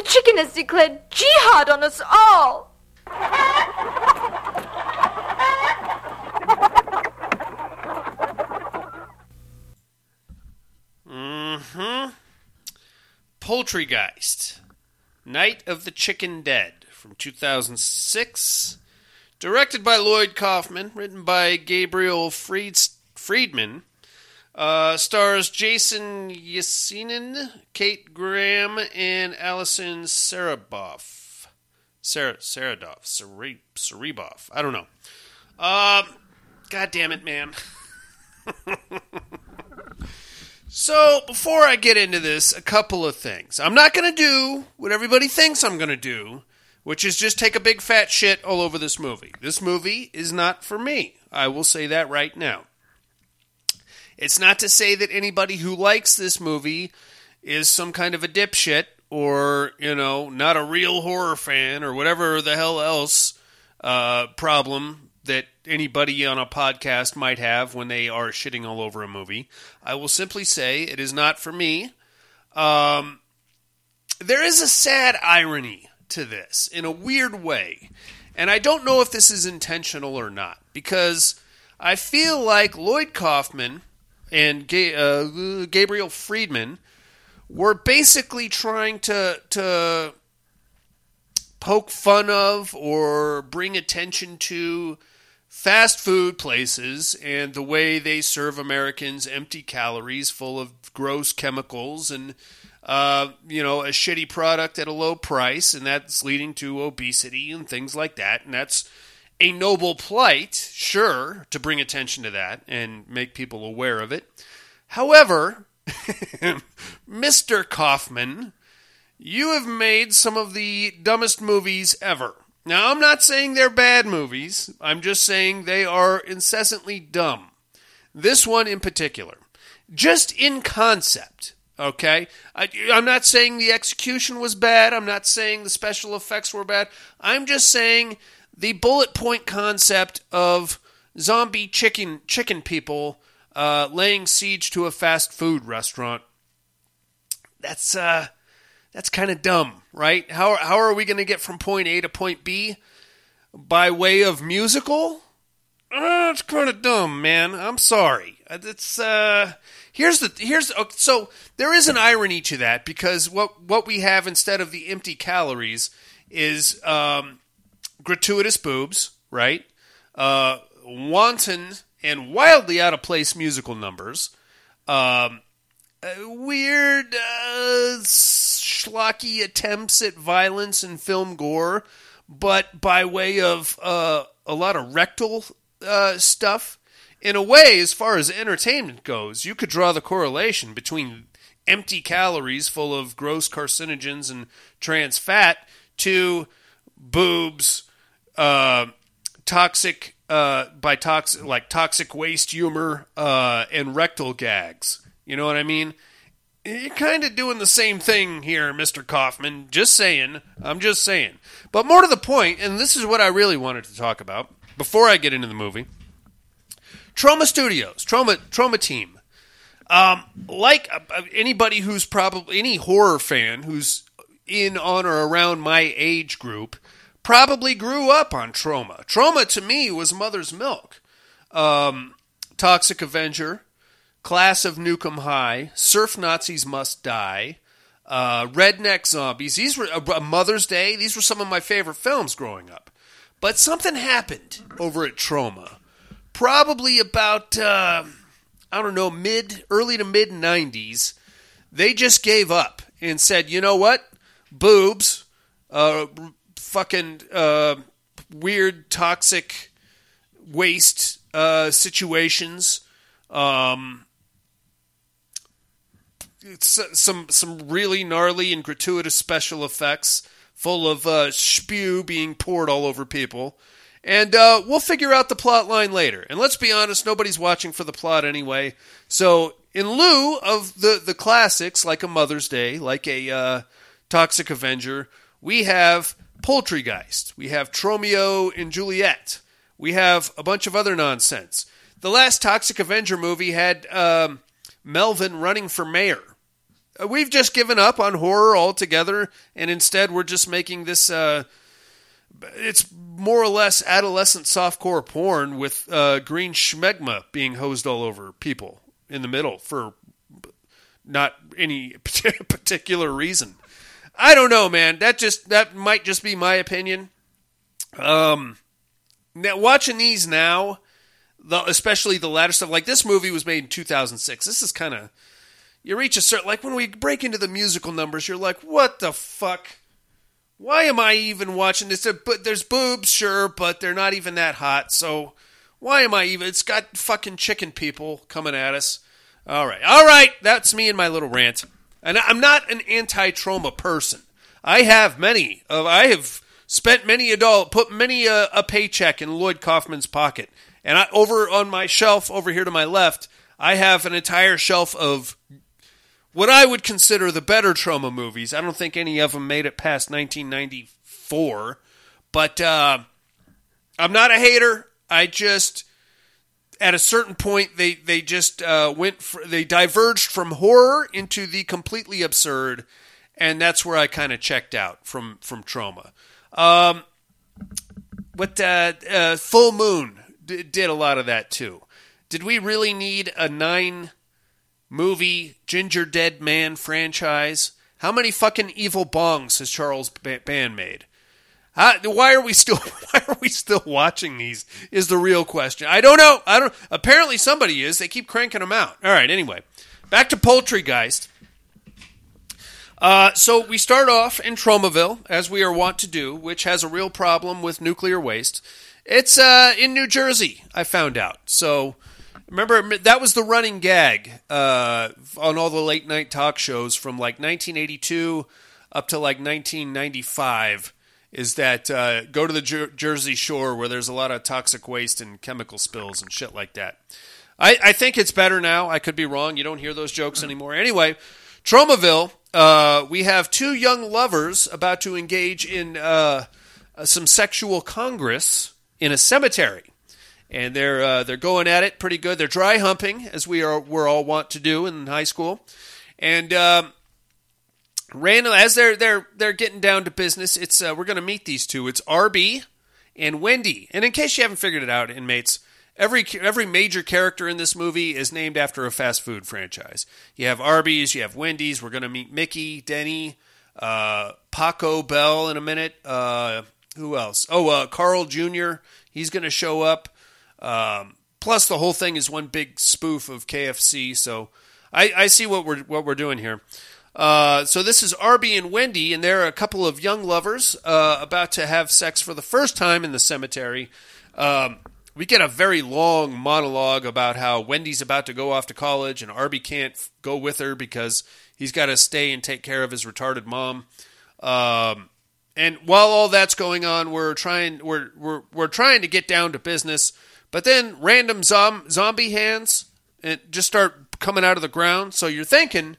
Chicken has declared jihad on us all. Mm-hmm. Poultrygeist, Night of the Chicken Dead from 2006. Directed by Lloyd Kaufman, written by Gabriel Fried- Friedman. Uh, stars Jason Yasinin, Kate Graham, and Allison Sereboff. Sarah Saradoff. I don't know. Uh, God damn it, man. So, before I get into this, a couple of things. I'm not going to do what everybody thinks I'm going to do, which is just take a big fat shit all over this movie. This movie is not for me. I will say that right now. It's not to say that anybody who likes this movie is some kind of a dipshit or, you know, not a real horror fan or whatever the hell else uh, problem that anybody on a podcast might have when they are shitting all over a movie. I will simply say it is not for me. Um, there is a sad irony to this in a weird way. And I don't know if this is intentional or not because I feel like Lloyd Kaufman and Ga- uh, Gabriel Friedman were basically trying to to poke fun of or bring attention to fast food places and the way they serve Americans empty calories full of gross chemicals and uh, you know a shitty product at a low price and that's leading to obesity and things like that and that's a noble plight sure to bring attention to that and make people aware of it however Mr. Kaufman you have made some of the dumbest movies ever now, I'm not saying they're bad movies. I'm just saying they are incessantly dumb. This one in particular. Just in concept, okay? I, am not saying the execution was bad. I'm not saying the special effects were bad. I'm just saying the bullet point concept of zombie chicken chicken people uh, laying siege to a fast food restaurant. That's uh, that's kind of dumb, right? How, how are we going to get from point A to point B? By way of musical? Uh, it's kind of dumb, man. I'm sorry. It's uh here's the here's so there is an irony to that because what what we have instead of the empty calories is um, gratuitous boobs, right? Uh, wanton and wildly out of place musical numbers. Um, uh, weird uh, schlocky attempts at violence and film gore, but by way of uh, a lot of rectal uh, stuff. In a way, as far as entertainment goes, you could draw the correlation between empty calories full of gross carcinogens and trans fat to boobs, uh, toxic uh, by toxic like toxic waste humor uh, and rectal gags. You know what I mean? You're kind of doing the same thing here, Mr. Kaufman. Just saying. I'm just saying. But more to the point, and this is what I really wanted to talk about before I get into the movie Troma Studios, Troma, Troma Team. Um, like uh, anybody who's probably, any horror fan who's in, on, or around my age group probably grew up on Troma. Troma to me was Mother's Milk. Um, Toxic Avenger, Class of Nuke 'Em High, Surf Nazis Must Die, uh, Redneck Zombies. These were uh, Mother's Day. These were some of my favorite films growing up. But something happened over at Troma. Probably about uh, I don't know mid, early to mid '90s. They just gave up and said, you know what, boobs, uh, fucking uh, weird, toxic waste uh, situations. Um, some some really gnarly and gratuitous special effects, full of uh, spew being poured all over people. And uh, we'll figure out the plot line later. And let's be honest, nobody's watching for the plot anyway. So, in lieu of the, the classics, like a Mother's Day, like a uh, Toxic Avenger, we have Poultrygeist. We have Tromeo and Juliet. We have a bunch of other nonsense. The last Toxic Avenger movie had um, Melvin running for mayor Uh, We've just given up on horror altogether, and instead we're just making this. Uh, it's more or less adolescent softcore porn with uh, green schmegma being hosed all over people in the middle for not any particular reason. I don't know, man. That just that might just be my opinion. Um, now watching these now, the, especially the latter stuff, like this movie was made in 2006. This is kind of you reach a certain like when we break into the musical numbers, you're like, what the fuck? Why am I even watching this? But there's boobs, sure, but they're not even that hot. So why am I even? It's got fucking chicken people coming at us. All right, all right. That's me and my little rant. And I'm not an anti-Troma person. I have many. I have spent many a dollar, put many a, a paycheck in Lloyd Kaufman's pocket. And I, over on my shelf over here to my left, I have an entire shelf of what I would consider the better Troma movies. I don't think any of them made it past 1994, but uh, I'm not a hater. I just at a certain point they they just uh, went for, they diverged from horror into the completely absurd, and that's where I kind of checked out from from Troma. Um, but uh, uh, Full Moon d- did a lot of that too. Did we really need a nine movie Gingerdead Man franchise? How many fucking evil bongs has Charles Ba- Band made? How, why are we still why are we still watching these? Is the real question. I don't know. I don't. Apparently somebody is. They keep cranking them out. All right. Anyway, back to Poultrygeist. Uh, so we start off in Tromaville, as we are wont to do, which has a real problem with nuclear waste. It's uh, in New Jersey. I found out. So remember that was the running gag uh, on all the late night talk shows from like 1982 up to like 1995 is that uh, go to the Jer- Jersey Shore where there's a lot of toxic waste and chemical spills and shit like that. I, I think it's better now. I could be wrong. You don't hear those jokes anymore. Anyway, Tromaville, uh, we have two young lovers about to engage in uh, some sexual congress in a cemetery. And they're uh, they're going at it pretty good. They're dry humping, as we are we're all want to do in high school. And um, random as they're they're they're getting down to business, it's uh, we're going to meet these two. It's Arby and Wendy. And in case you haven't figured it out, inmates, every every major character in this movie is named after a fast food franchise. You have Arby's, you have Wendy's. We're going to meet Mickey, Denny, uh, Paco Bell in a minute. Uh, who else? Oh, uh, Carl Jr. He's going to show up. Um, plus, the whole thing is one big spoof of KFC. So I, I see what we're what we're doing here. Uh, so this is Arby and Wendy, and they're a couple of young lovers uh, about to have sex for the first time in the cemetery. Um, we get a very long monologue about how Wendy's about to go off to college, and Arby can't go with her because he's got to stay and take care of his retarded mom. Um, and while all that's going on, we're trying we're we're we're trying to get down to business. But then random zom- zombie hands and just start coming out of the ground. So you're thinking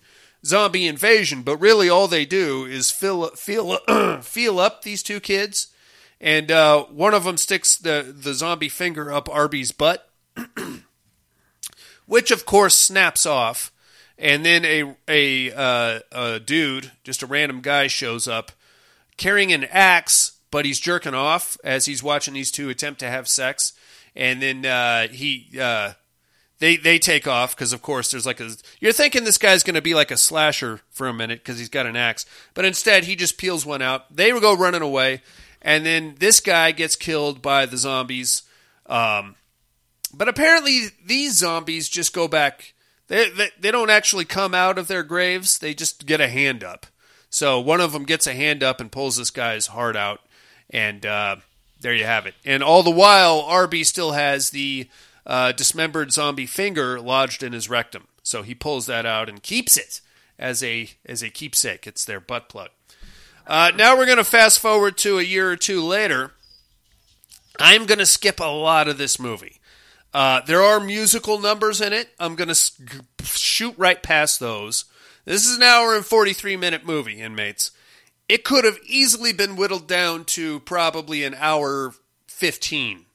zombie invasion, but really all they do is fill feel feel up these two kids, and uh, one of them sticks the the zombie finger up Arby's butt, which of course snaps off, and then a a, uh, a dude, just a random guy, shows up carrying an axe, but he's jerking off as he's watching these two attempt to have sex, and then uh, he. They they take off because of course there's like a you're thinking this guy's going to be like a slasher for a minute because he's got an axe. But instead he just peels one out. They go running away and then this guy gets killed by the zombies. Um, but apparently these zombies just go back they, they they don't actually come out of their graves they just get a hand up. So one of them gets a hand up and pulls this guy's heart out and uh, there you have it. And all the while Arby still has the uh, dismembered zombie finger lodged in his rectum. So he pulls that out and keeps it as a as a keepsake. It's their butt plug. Uh, now we're going to fast forward to a year or two later. I'm going to skip a lot of this movie. Uh, there are musical numbers in it. I'm going to shoot right past those. This is an hour and 43 minute movie, inmates. It could have easily been whittled down to probably an hour 15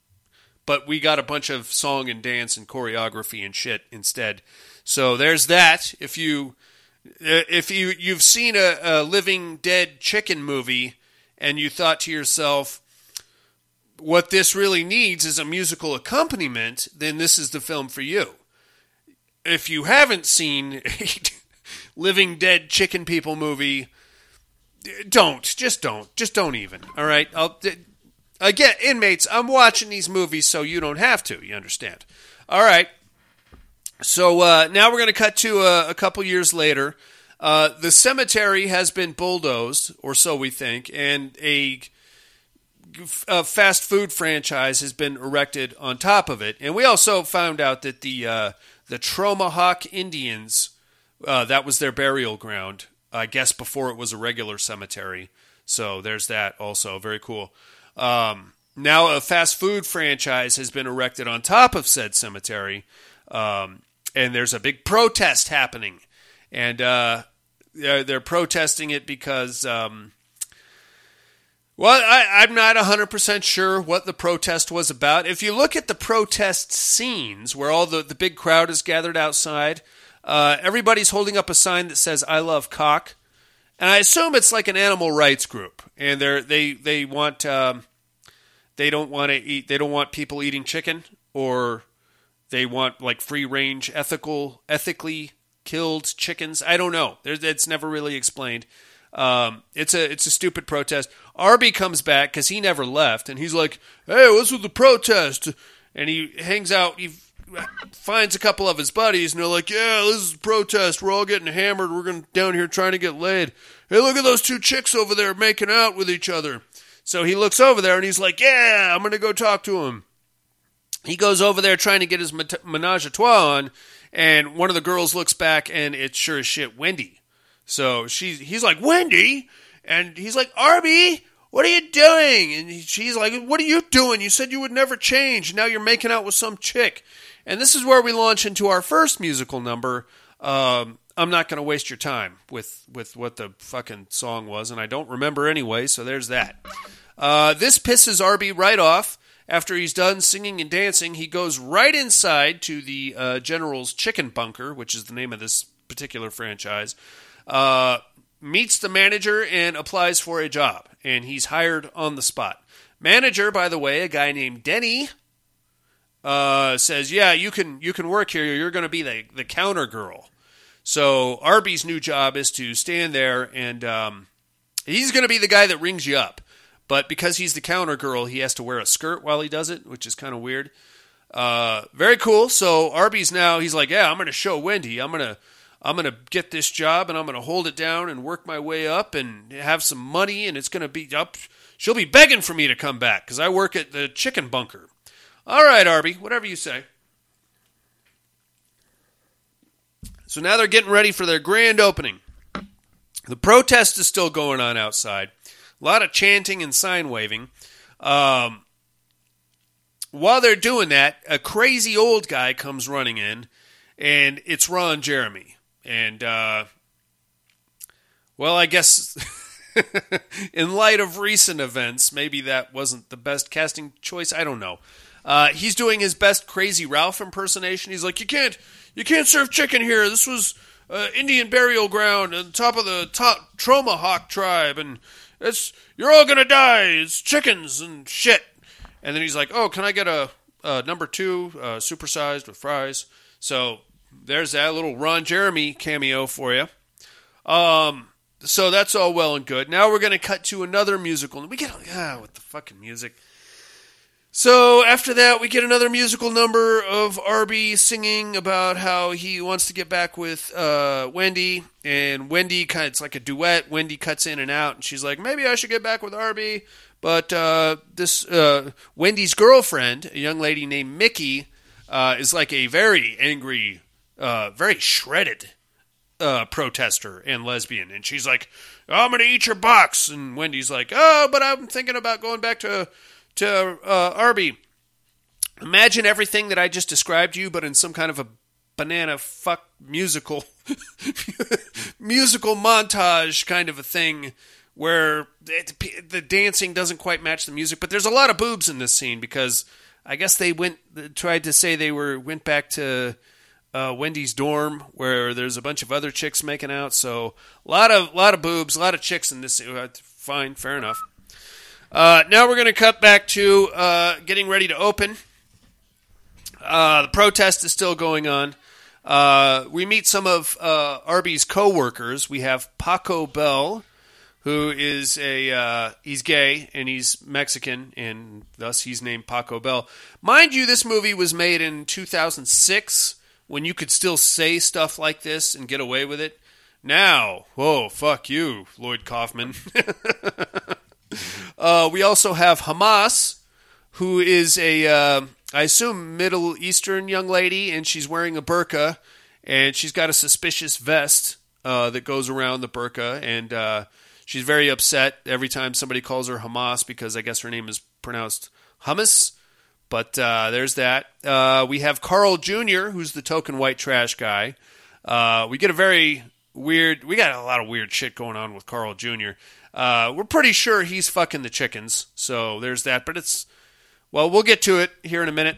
but we got a bunch of song and dance and choreography and shit instead. So there's that. If you Uh, If you you've seen a, a Living Dead chicken movie and you thought to yourself, what this really needs is a musical accompaniment, then this is the film for you. If you haven't seen Living Dead Chicken People movie, don't just don't just don't even. All right, I'll again inmates. I'm watching these movies so you don't have to. You understand? All right. So uh, now we're going to cut to a, a couple years later. Uh, the cemetery has been bulldozed, or so we think, and a, a fast food franchise has been erected on top of it. And we also found out that the uh, the Tromahawk Indians uh, that was their burial ground. I guess before it was a regular cemetery. So there's that also. Very cool. Um, now a fast food franchise has been erected on top of said cemetery, um, and there's a big protest happening, and uh, they're, they're protesting it because. Um, well, I, I'm not 100% sure what the protest was about. If you look at the protest scenes where all the, the big crowd is gathered outside, uh, everybody's holding up a sign that says "I love cock," and I assume it's like an animal rights group, and they they they want um, they don't want to eat they don't want people eating chicken, or they want like free range ethical ethically killed chickens. I don't know. There's, it's never really explained. Um, it's a it's a stupid protest. Arby comes back because he never left, and he's like, "Hey, what's with the protest?" And he hangs out. He finds a couple of his buddies, and they're like, "Yeah, this is a protest. We're all getting hammered. We're going down here trying to get laid. Hey, look at those two chicks over there making out with each other." So he looks over there, and he's like, "Yeah, I'm going to go talk to him." He goes over there trying to get his menage a trois on, and one of the girls looks back, and it's sure as shit Wendy. So she's he's like Wendy, and he's like Arby, what are you doing? And she's like, What are you doing? You said you would never change. Now you're making out with some chick. And this is where we launch into our first musical number. Um, I'm not going to waste your time with with what the fucking song was, and I don't remember anyway. So there's that. Uh, this pisses Arby right off. After he's done singing and dancing, he goes right inside to the uh, General's Chicken Bunker, which is the name of this particular franchise. Uh, meets the manager and applies for a job, and he's hired on the spot. Manager, by the way, a guy named Denny, uh, says, "Yeah, you can you can work here. You're going to be the the counter girl." So Arby's new job is to stand there and um, he's going to be the guy that rings you up. But because he's the counter girl, he has to wear a skirt while he does it, which is kind of weird. Uh, very cool. So Arby's now he's like, yeah, I'm going to show Wendy. I'm going to I'm going to get this job and I'm going to hold it down and work my way up and have some money and it's going to be up. She'll be begging for me to come back because I work at the chicken bunker. All right, Arby, whatever you say. So now they're getting ready for their grand opening. The protest is still going on outside. A lot of chanting and sign waving. Um, while they're doing that, a crazy old guy comes running in, and it's Ron Jeremy. And, uh, well, I guess in light of recent events, maybe that wasn't the best casting choice. I don't know. Uh, he's doing his best Crazy Ralph impersonation. He's like, "You can't, you can't serve chicken here. This was uh, Indian burial ground on top of the top Tromahawk tribe, and it's you're all gonna die. It's chickens and shit." And then he's like, "Oh, can I get a, a number two, uh, supersized with fries?" So there's that little Ron Jeremy cameo for you. Um, so that's all well and good. Now we're to cut to another musical. We get ah, with the fucking music. So after that, we get another musical number of Arby singing about how he wants to get back with uh, Wendy, and Wendy kind it's like a duet. Wendy cuts in and out, and she's like, "Maybe I should get back with Arby." But uh, this uh, Wendy's girlfriend, a young lady named Mickey, uh, is like a very angry, uh, very shredded uh, protester and lesbian, and she's like, "I'm gonna eat your box," and Wendy's like, "Oh, but I'm thinking about going back to to uh, Arby." Imagine everything that I just described to you, but in some kind of a banana fuck musical musical montage kind of a thing where it, the dancing doesn't quite match the music, but there's a lot of boobs in this scene because I guess they went tried to say they were went back to uh, Wendy's dorm where there's a bunch of other chicks making out. So a lot of lot of boobs, a lot of chicks in this. Uh, fine, fair enough. Uh, now we're going to cut back to uh, getting ready to open. Uh, the protest is still going on. Uh, we meet some of uh, Arby's co-workers. We have Paco Bell, who is a uh, he's gay and he's Mexican, and thus he's named Paco Bell. Mind you, this movie was made in 2006 when you could still say stuff like this and get away with it. Now, whoa, fuck you, Lloyd Kaufman. uh, we also have Hamas, who is a, uh, I assume, Middle Eastern young lady, and she's wearing a burqa, and she's got a suspicious vest uh, that goes around the burqa, and uh, she's very upset every time somebody calls her Hamas because I guess her name is pronounced hummus. But uh, there's that. Uh, we have Carl Jr., who's the token white trash guy. We get a very weird. We got a lot of weird shit going on with Carl Jr. Uh, we're pretty sure he's fucking the chickens. So there's that. But it's well, we'll get to it here in a minute.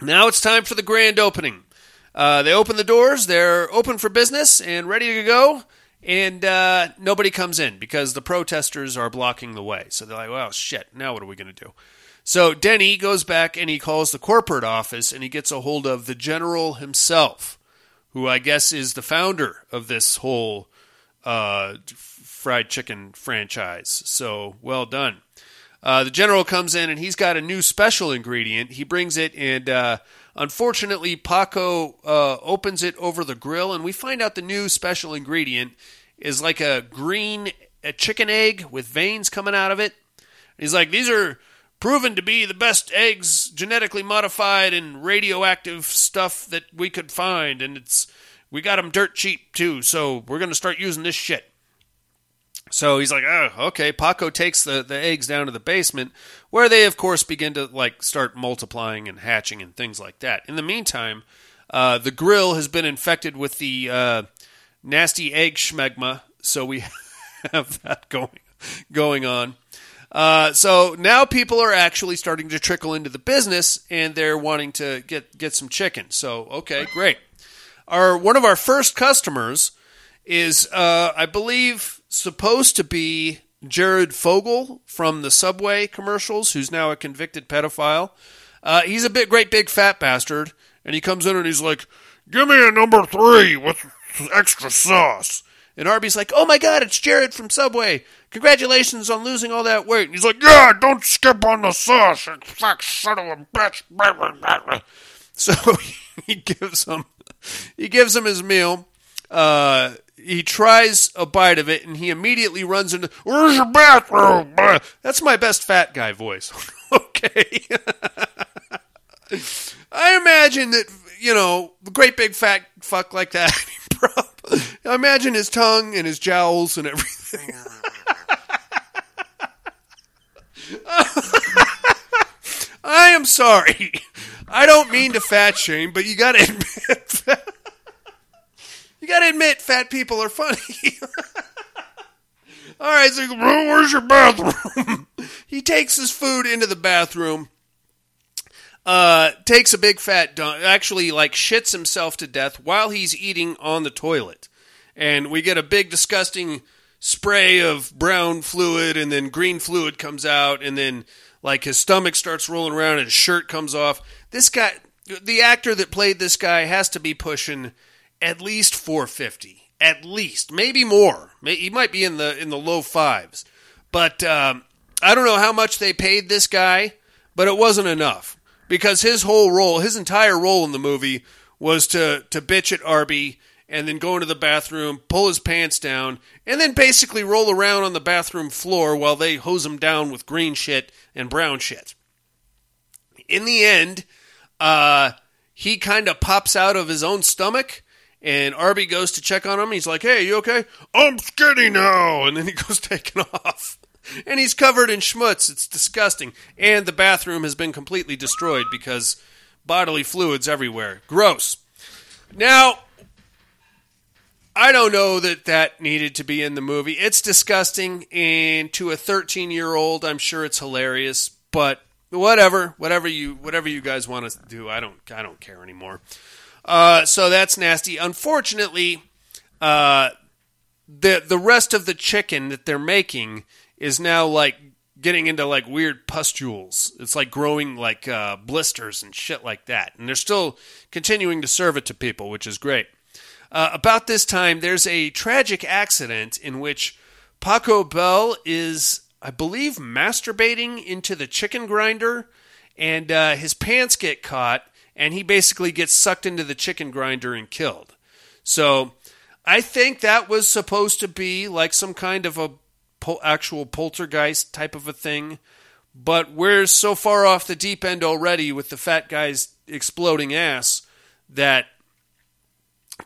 Now it's time for the grand opening. Uh, they open the doors. They're open for business and ready to go. And uh, nobody comes in because the protesters are blocking the way. So they're like, well, shit, now what are we going to do? So Denny goes back and he calls the corporate office and he gets a hold of the general himself, who I guess is the founder of this whole uh, fried chicken franchise. So well done. Uh, the general comes in and he's got a new special ingredient. He brings it and uh, unfortunately Paco uh, opens it over the grill and we find out the new special ingredient is like a green a chicken egg with veins coming out of it. He's like, these are proven to be the best eggs, genetically modified and radioactive stuff that we could find, and it's we got them dirt cheap too. So we're gonna start using this shit. So he's like, oh, okay. Paco takes the, the eggs down to the basement, where they, of course, begin to like start multiplying and hatching and things like that. In the meantime, uh, the grill has been infected with the uh, nasty egg schmegma, so we have that going going on. Uh, so now people are actually starting to trickle into the business, and they're wanting to get get some chicken. So okay, great. Our one of our first customers is, uh, I believe, supposed to be Jared Fogle from the Subway commercials, who's now a convicted pedophile. Uh, he's a big, great big fat bastard, and he comes in and he's like, "Give me a number three with extra sauce." And Arby's like, "Oh my God, it's Jared from Subway! Congratulations on losing all that weight." And he's like, "Yeah, don't skip on the sauce, you fuck son of a bitch." So he gives him, he gives him his meal. Uh, he tries a bite of it, and he immediately runs into, "Where's your bathroom?" That's my best fat guy voice. okay. I imagine that you know, the great big fat fuck like that. I imagine his tongue and his jowls and everything. I am sorry. I don't mean to fat shame, but you got to admit, you got to admit, fat people are funny. All right, so where's your bathroom? he takes his food into the bathroom. Uh, takes a big fat dump, actually like shits himself to death while he's eating on the toilet, and we get a big disgusting spray of brown fluid, and then green fluid comes out, and then like his stomach starts rolling around, and his shirt comes off. This guy, the actor that played this guy, has to be pushing at least 450, at least, maybe more. He might be in the in the low fives, but um, I don't know how much they paid this guy, but it wasn't enough because his whole role, his entire role in the movie was to to bitch at Arby and then go into the bathroom, pull his pants down, and then basically roll around on the bathroom floor while they hose him down with green shit and brown shit. In the end, uh, he kind of pops out of his own stomach, and Arby goes to check on him. He's like, "Hey, you okay?" I'm skinny now, and then he goes taking off and he's covered in schmutz. It's disgusting. And the bathroom has been completely destroyed because bodily fluids everywhere. Gross. Now, I don't know that that needed to be in the movie. It's disgusting, and to a 13 year old, I'm sure it's hilarious. But whatever, whatever you, whatever you guys want to do, I don't, I don't care anymore. Uh, so that's nasty. Unfortunately, uh, the the rest of the chicken that they're making is now like getting into like weird pustules. It's like growing like uh, blisters and shit like that. And they're still continuing to serve it to people, which is great. Uh, about this time, there's a tragic accident in which Paco Bell is, I believe, masturbating into the chicken grinder, and uh, his pants get caught, and he basically gets sucked into the chicken grinder and killed. So I think that was supposed to be like some kind of a actual poltergeist type of a thing, but we're so far off the deep end already with the fat guy's exploding ass that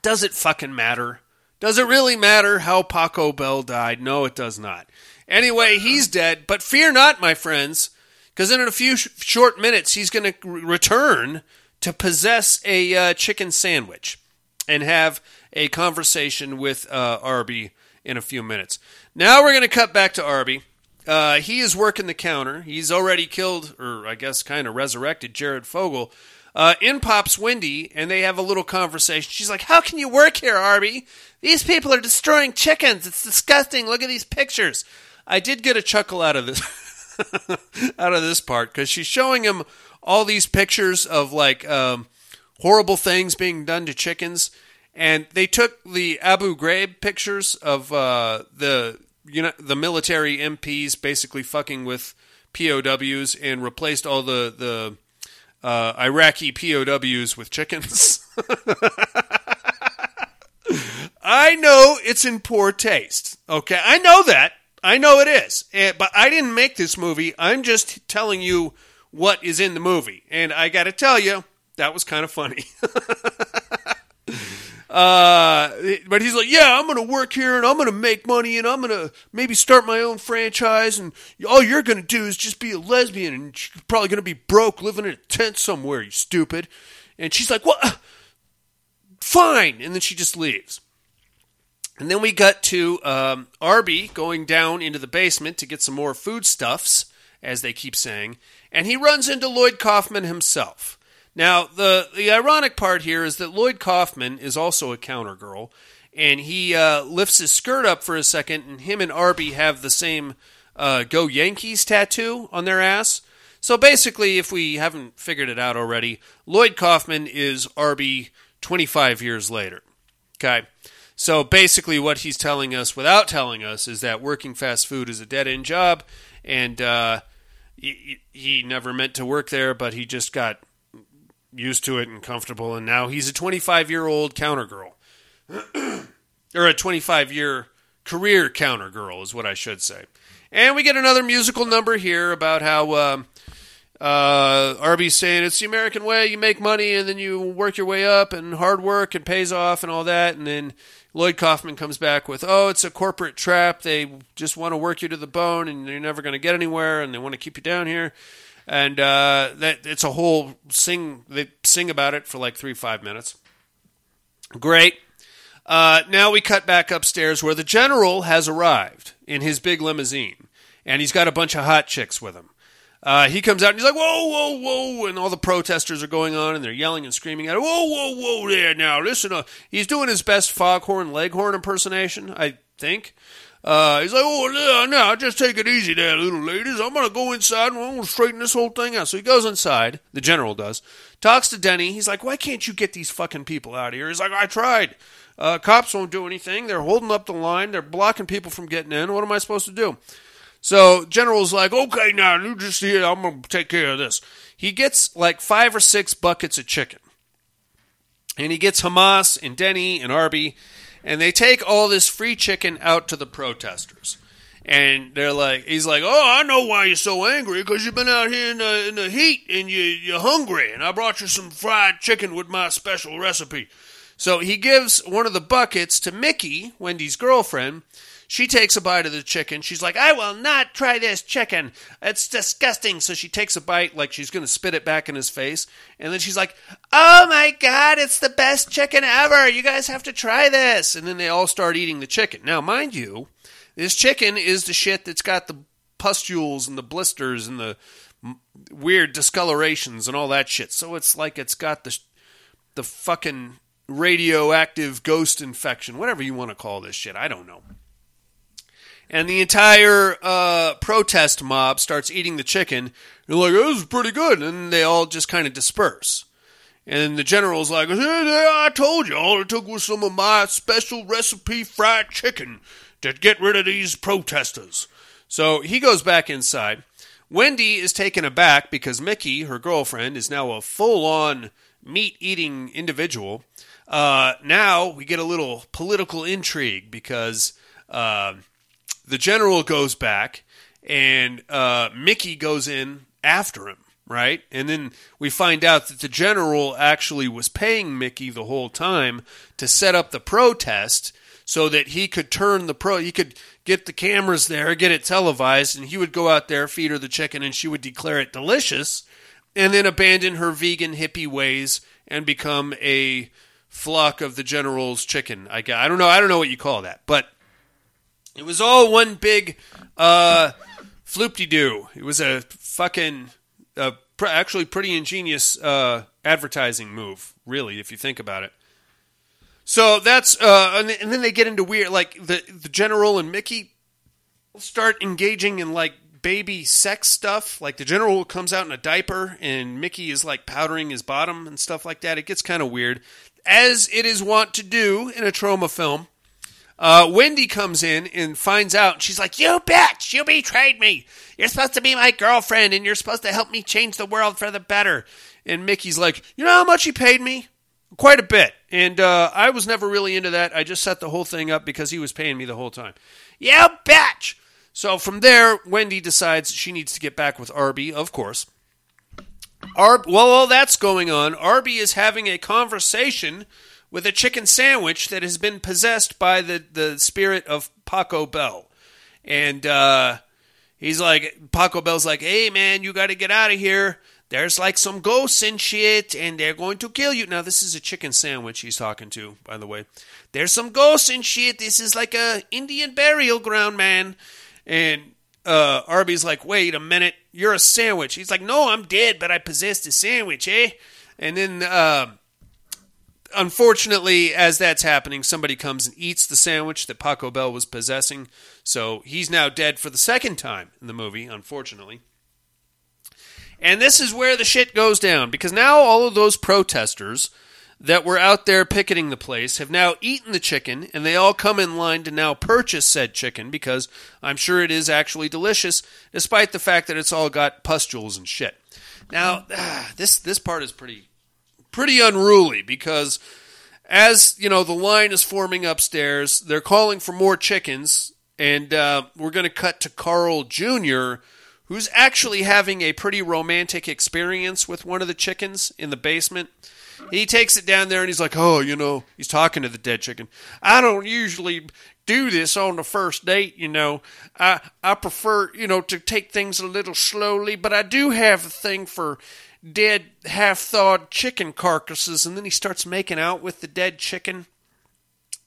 does it fucking matter? Does it really matter how Paco Bell died? No, it does not. Anyway, he's dead, but fear not, my friends, because in a few sh- short minutes he's going to return to possess a uh, chicken sandwich and have a conversation with uh, Arby in a few minutes. Now we're going to cut back to Arby. Uh, he is working the counter. He's already killed, or I guess kind of resurrected, Jared Fogle. Uh, in pops Wendy, and they have a little conversation. She's like, How can you work here, Arby? These people are destroying chickens. It's disgusting. Look at these pictures. I did get a chuckle out of this. out of this part because she's showing him all these pictures of like um, horrible things being done to chickens, and they took the Abu Ghraib pictures of uh, the you know the military MPs basically fucking with POWs and replaced all the the uh, Iraqi POWs with chickens. I know it's in poor taste. Okay, I know that. I know it is. Eh, but I didn't make this movie. I'm just telling you what is in the movie. And I got to tell you, that was kind of funny. uh, but he's like, yeah, I'm going to work here and I'm going to make money and I'm going to maybe start my own franchise. And all you're going to do is just be a lesbian and you're probably going to be broke living in a tent somewhere, you stupid. And she's like, what? Fine. And then she just leaves. And then we got to um, Arby going down into the basement to get some more foodstuffs, as they keep saying, and he runs into Lloyd Kaufman himself. Now, the, the ironic part here is that Lloyd Kaufman is also a counter girl, and he uh, lifts his skirt up for a second, and him and Arby have the same uh, Go Yankees tattoo on their ass. So basically, if we haven't figured it out already, Lloyd Kaufman is Arby 25 years later. Okay. So basically, what he's telling us without telling us is that working fast food is a dead end job, and uh, he, he never meant to work there, but he just got used to it and comfortable, and now he's a 25 year old counter girl. or a 25 year career counter girl, is what I should say. And we get another musical number here about how. Uh, uh, Arby's saying it's the American way. You make money and then you work your way up, and hard work and pays off and all that. And then Lloyd Kaufman comes back with, "Oh, it's a corporate trap. They just want to work you to the bone, and you're never going to get anywhere, and they want to keep you down here." And uh, that it's a whole sing. They sing about it for like three five minutes. Great. Uh, now we cut back upstairs where the general has arrived in his big limousine, and he's got a bunch of hot chicks with him. Uh, he comes out and he's like, whoa, whoa, whoa. And all the protesters are going on and they're yelling and screaming at him, whoa, whoa, whoa, there now, listen up. He's doing his best foghorn leghorn impersonation, I think. Uh, he's like, oh, no, no, just take it easy there, little ladies. I'm going to go inside and I'm going to straighten this whole thing out. So he goes inside, the general does, talks to Denny. He's like, why can't you get these fucking people out of here? He's like, I tried. Uh, cops won't do anything. They're holding up the line. They're blocking people from getting in. What am I supposed to do? So General's like, okay, now you just here, I'm gonna take care of this. He gets like five or six buckets of chicken, and he gets Hamas and Denny and Arby, and they take all this free chicken out to the protesters. And they're like, he's like, oh, I know why you're so angry because you've been out here in the, in the heat and you, you're hungry, and I brought you some fried chicken with my special recipe. So he gives one of the buckets to Mickey, Wendy's girlfriend. She takes a bite of the chicken. She's like, I will not try this chicken. It's disgusting. So she takes a bite like she's going to spit it back in his face. And then she's like, Oh my God, it's the best chicken ever. You guys have to try this. And then they all start eating the chicken. Now, mind you, this chicken is the shit that's got the pustules and the blisters and the weird discolorations and all that shit. So it's like it's got the the fucking radioactive ghost infection, whatever you want to call this shit. I don't know. And the entire uh, protest mob starts eating the chicken. They're like, "This is pretty good," and they all just kind of disperse. And the general's like, "Hey, I told you, all it took was some of my special recipe fried chicken to get rid of these protesters." So he goes back inside. Wendy is taken aback because Mickey, her girlfriend, is now a full-on meat-eating individual. Uh, now we get a little political intrigue because uh, the general goes back and uh, Mickey goes in after him, right? And then we find out that the general actually was paying Mickey the whole time to set up the protest so that he could turn the pro he could get the cameras there, get it televised, and he would go out there, feed her the chicken, and she would declare it delicious, and then abandon her vegan hippie ways and become a flock of the general's chicken. I, gu- I don't know. I don't know what you call that, but it was all one big uh, floopty doo. It was a fucking, uh, pr- actually pretty ingenious uh, advertising move, really, if you think about it. So that's, uh, and, then- and then they get into weird, like the the general and Mickey start engaging in like baby sex stuff. Like the general comes out in a diaper and Mickey is like powdering his bottom and stuff like that. It gets kind of weird, as it is wont to do in a Troma film. Uh, Wendy comes in and finds out. She's like, "You bitch! You betrayed me. You're supposed to be my girlfriend, and you're supposed to help me change the world for the better." And Mickey's like, "You know how much he paid me? Quite a bit." And uh, I was never really into that. I just set the whole thing up because he was paying me the whole time. You bitch! So from there, Wendy decides she needs to get back with Arby, of course. Arb, well, while that's going on, Arby is having a conversation with a chicken sandwich that has been possessed by the, the spirit of Paco Bell. And uh, he's like, Paco Bell's like, hey, man, you got to get out of here. There's like some ghosts and shit, and they're going to kill you. Now, this is a chicken sandwich he's talking to, by the way. There's some ghosts and shit. This is like a Indian burial ground, man. And uh, Arby's like, wait a minute, you're a sandwich. He's like, no, I'm dead, but I possessed a sandwich, eh? And then, uh, unfortunately, as that's happening, somebody comes and eats the sandwich that Paco Bell was possessing. So he's now dead for the second time in the movie, unfortunately. And this is where the shit goes down because now all of those protesters that were out there picketing the place have now eaten the chicken and they all come in line to now purchase said chicken because I'm sure it is actually delicious despite the fact that it's all got pustules and shit. Now, this this part is pretty pretty unruly because as you know the line is forming upstairs they're calling for more chickens and uh, we're going to cut to carl jr who's actually having a pretty romantic experience with one of the chickens in the basement. He takes it down there and he's like oh you know he's talking to the dead chicken. I don't usually do this on the first date you know. I i prefer you know to take things a little slowly but i do have a thing for dead half thawed chicken carcasses and then he starts making out with the dead chicken.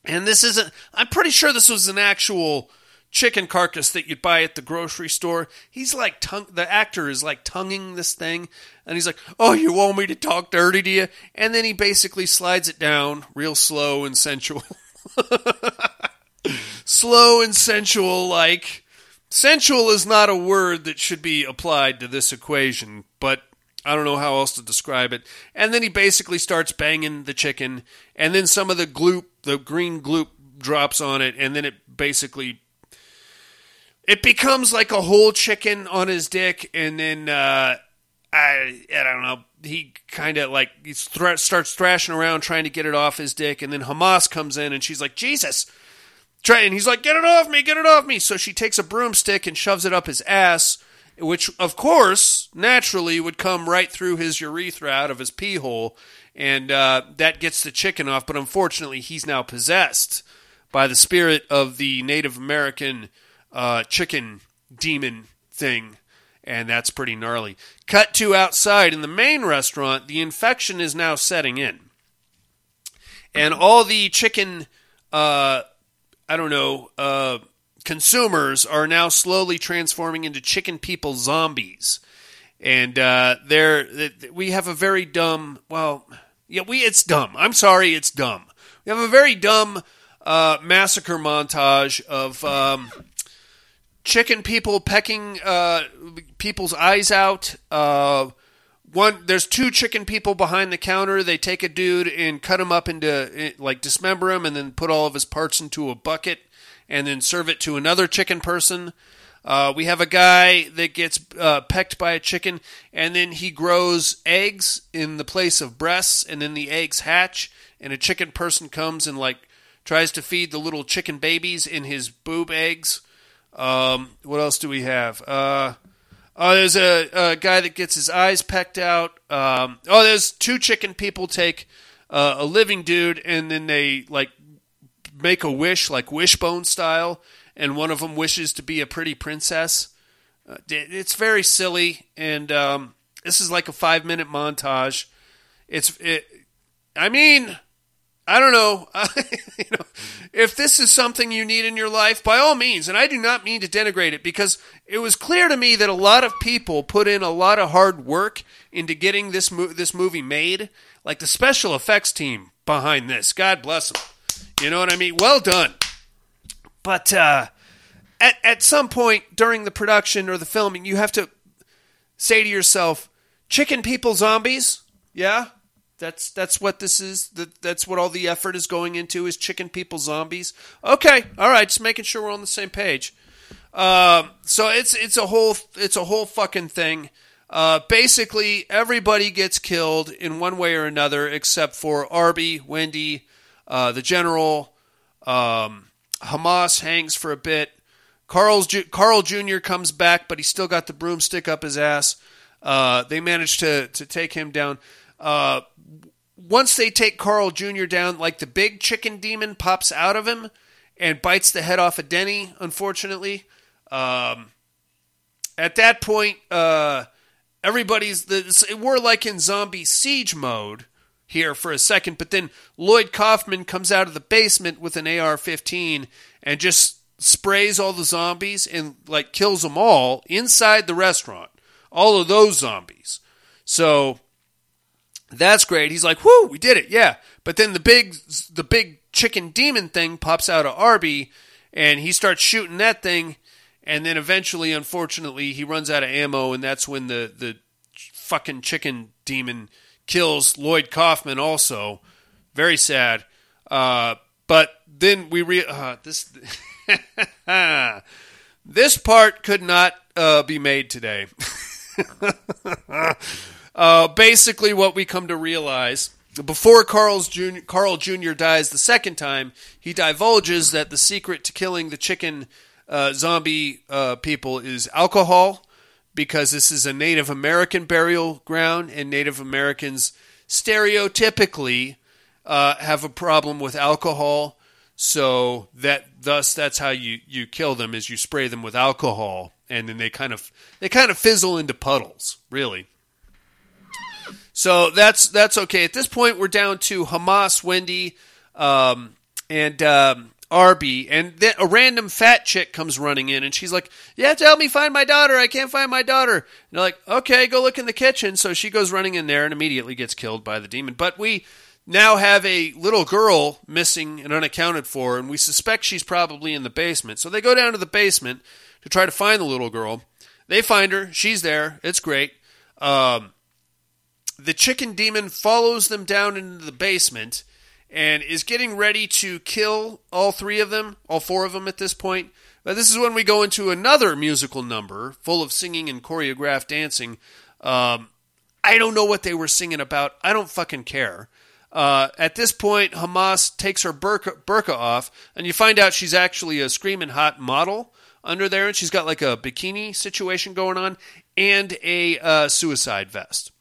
And this isn't i'm pretty sure this was an actual chicken carcass that you'd buy at the grocery store. He's like tongue the actor is like tonguing this thing and he's like oh you want me to talk dirty to you? And then he basically slides it down real slow and sensual. Slow and sensual like sensual is not a word that should be applied to this equation but I don't know how else to describe it. And then he basically starts banging the chicken, and then some of the gloop, the green gloop, drops on it, and then it basically it becomes like a whole chicken on his dick, and then uh, I I don't know. He kind of like he thra- starts thrashing around trying to get it off his dick, and then Hamas comes in, and she's like, Jesus. Try and he's like, get it off me, get it off me. So she takes a broomstick and shoves it up his ass, which of course naturally would come right through his urethra out of his pee hole, and uh, that gets the chicken off. But unfortunately, he's now possessed by the spirit of the Native American uh, chicken demon thing, and that's pretty gnarly. Cut to outside in the main restaurant, the infection is now setting in, and all the chicken. Uh, I don't know. Consumers are now slowly transforming into chicken people zombies, and uh, they're we have a very dumb. Well, Yeah, we it's dumb. I'm sorry, it's dumb. We have a very dumb uh, massacre montage of um, chicken people pecking uh, people's eyes out. Uh, one, there's two chicken people behind the counter. They take a dude and cut him up into like dismember him, and then put all of his parts into a bucket, and then serve it to another chicken person. Uh, we have a guy that gets uh, pecked by a chicken, and then he grows eggs in the place of breasts, and then the eggs hatch, and a chicken person comes and like tries to feed the little chicken babies in his boob eggs. Um, what else do we have? Uh, oh, there's a, a, guy that gets his eyes pecked out. Um, oh, there's two chicken people take uh, a living dude, and then they like make a wish, like wishbone style and one of them wishes to be a pretty princess. Uh, it's very silly, and um, this is like a five minute montage. It's it. I mean, I don't know. you know, if this is something you need in your life, by all means. And I do not mean to denigrate it because it was clear to me that a lot of people put in a lot of hard work into getting this mo- this movie made. Like the special effects team behind this, God bless them. You know what I mean? Well done. But uh, at at some point during the production or the filming, you have to say to yourself, "Chicken people zombies." Yeah, that's that's what this is. That that's what all the effort is going into is chicken people zombies. Okay, all right, just making sure we're on the same page. Um, so it's it's a whole it's a whole fucking thing. Uh, basically, everybody gets killed in one way or another, except for Arby, Wendy, uh, the general. Um, Hamas hangs for a bit. Carl's Carl Jr. comes back, but he's still got the broomstick up his ass. Uh, they manage to to take him down. Uh, once they take Carl Jr. down, like the big chicken demon pops out of him and bites the head off of Denny. Unfortunately, um, at that point, uh, everybody's the, we're like in zombie siege mode here for a second, but then Lloyd Kaufman comes out of the basement with an AR-15 and just sprays all the zombies and like kills them all inside the restaurant. All of those zombies. So that's great. He's like, "Whoo, we did it." Yeah. But then the big the big chicken demon thing pops out of Arby and he starts shooting that thing and then eventually unfortunately he runs out of ammo and that's when the the fucking chicken demon kills Lloyd Kaufman also. Very sad. Uh, but then we re uh, this this part could not uh, be made today. uh, basically, what we come to realize before Carl's Carl Jr. dies the second time, he divulges that the secret to killing the chicken uh, zombie uh, people is alcohol, because this is a Native American burial ground, and Native Americans stereotypically uh, have a problem with alcohol. So that thus that's how you, you kill them is you spray them with alcohol and then they kind of they kind of fizzle into puddles, really. So that's that's okay. At this point, we're down to Hamas, Wendy, um, and um, Arby, and then a random fat chick comes running in, and she's like, "You have to help me find my daughter. I can't find my daughter." And they're like, "Okay, go look in the kitchen." So she goes running in there and immediately gets killed by the demon. But we now have a little girl missing and unaccounted for, and we suspect she's probably in the basement. So they go down to the basement to try to find the little girl. They find her. She's there. It's great. Um, the chicken demon follows them down into the basement and is getting ready to kill all three of them, all four of them at this point. But this is when we go into another musical number full of singing and choreographed dancing. Um, I don't know what they were singing about. I don't fucking care. Uh, at this point, Hamas takes her burqa off, and you find out she's actually a screaming hot model under there, and she's got like a bikini situation going on and a uh, suicide vest.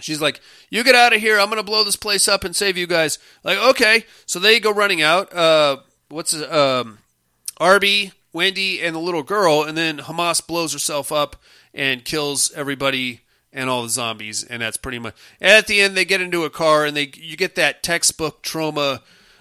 She's like, "You get out of here! I'm gonna blow this place up and save you guys." Like, okay, so they go running out. Uh, what's um, Arby, Wendy, and the little girl, and then Hamas blows herself up and kills everybody and all the zombies, and that's pretty much. at the end, they get into a car, and they you get that textbook Troma,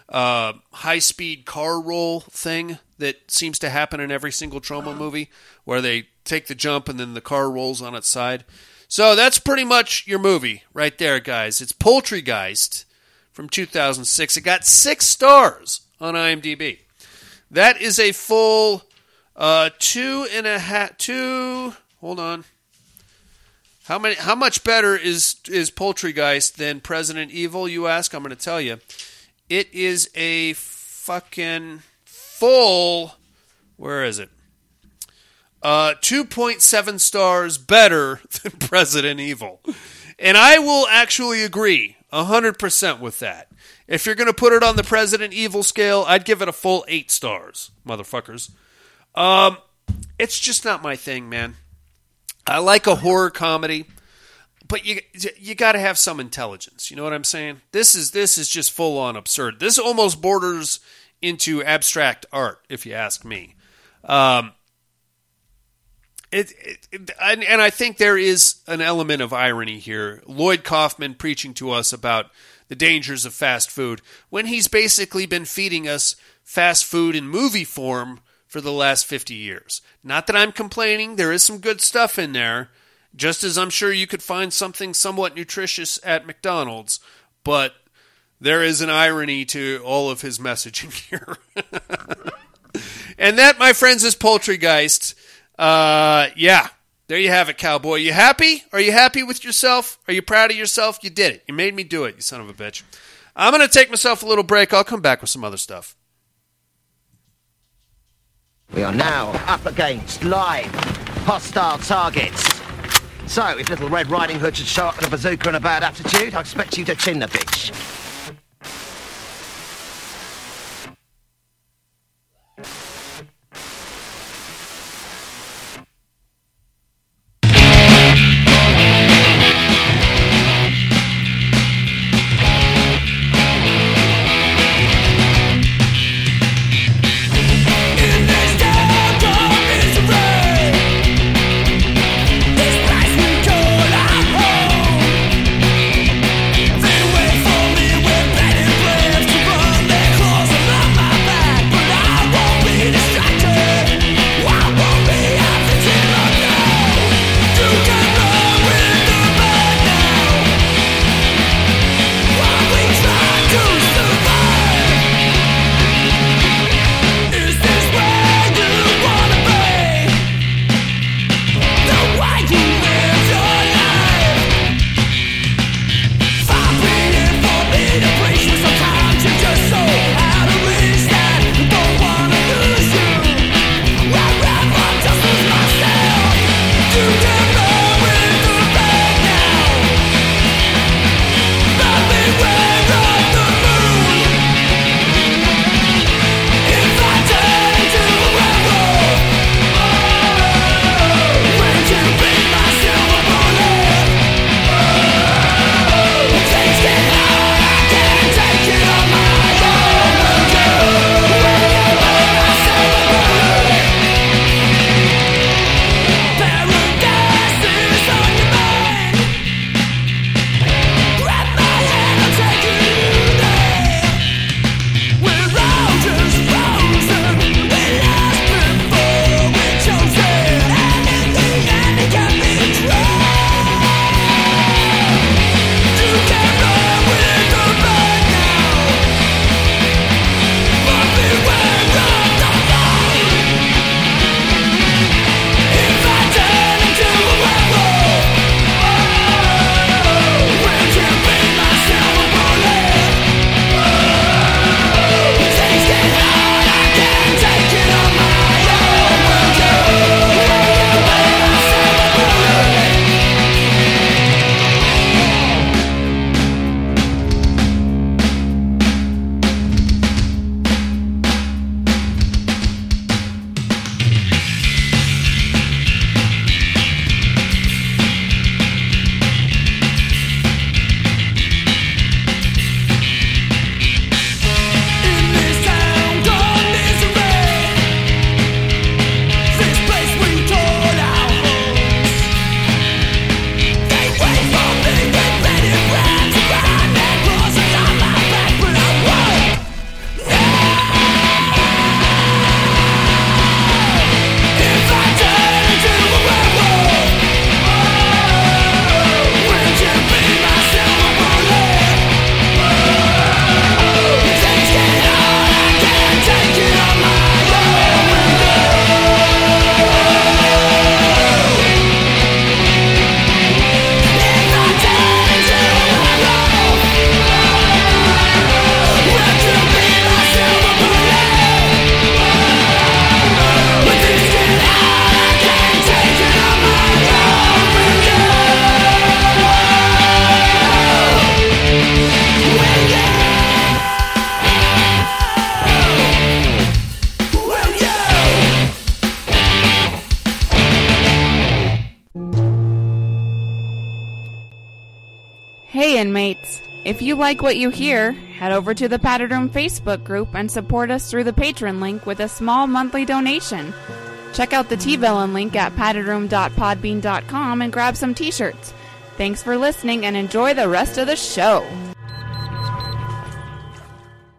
uh, high speed car roll thing that seems to happen in every single Troma movie, where they take the jump and then the car rolls on its side. So that's pretty much your movie right there, guys. It's Poultrygeist from 2006. It got six stars on IMDb. That is a full uh, two and a half. Two. Hold on. How many? How much better is is Poultrygeist than President Evil? You ask. I'm going to tell you. It is a fucking full. Where is it? Uh, 2.7 stars better than President Evil. And I will actually agree 100% with that. If you're going to put it on the President Evil scale, I'd give it a full 8 stars, motherfuckers. Um, it's just not my thing, man. I like a horror comedy, but you you got to have some intelligence. You know what I'm saying? This is this is just full on absurd. This almost borders into abstract art, if you ask me. Um, it, it, and, and I think there is an element of irony here. Lloyd Kaufman preaching to us about the dangers of fast food when he's basically been feeding us fast food in movie form for the last 50 years. Not that I'm complaining, there is some good stuff in there, just as I'm sure you could find something somewhat nutritious at McDonald's, but there is an irony to all of his messaging here. and that, my friends, is Poultrygeist. Uh, yeah, there you have it, cowboy. You happy? Are you happy with yourself? Are you proud of yourself? You did it. You made me do it, you son of a bitch. I'm going to take myself a little break. I'll come back with some other stuff. We are now up against live hostile targets. So, if little Red Riding Hood should show up with a bazooka and a bad attitude, I expect you to chin the bitch. Like what you hear, head over to the Padded Room Facebook group and support us through the Patreon link with a small monthly donation. Check out the T-Villain link at paddedroom.podbean.com and grab some t-shirts. Thanks for listening and enjoy the rest of the show.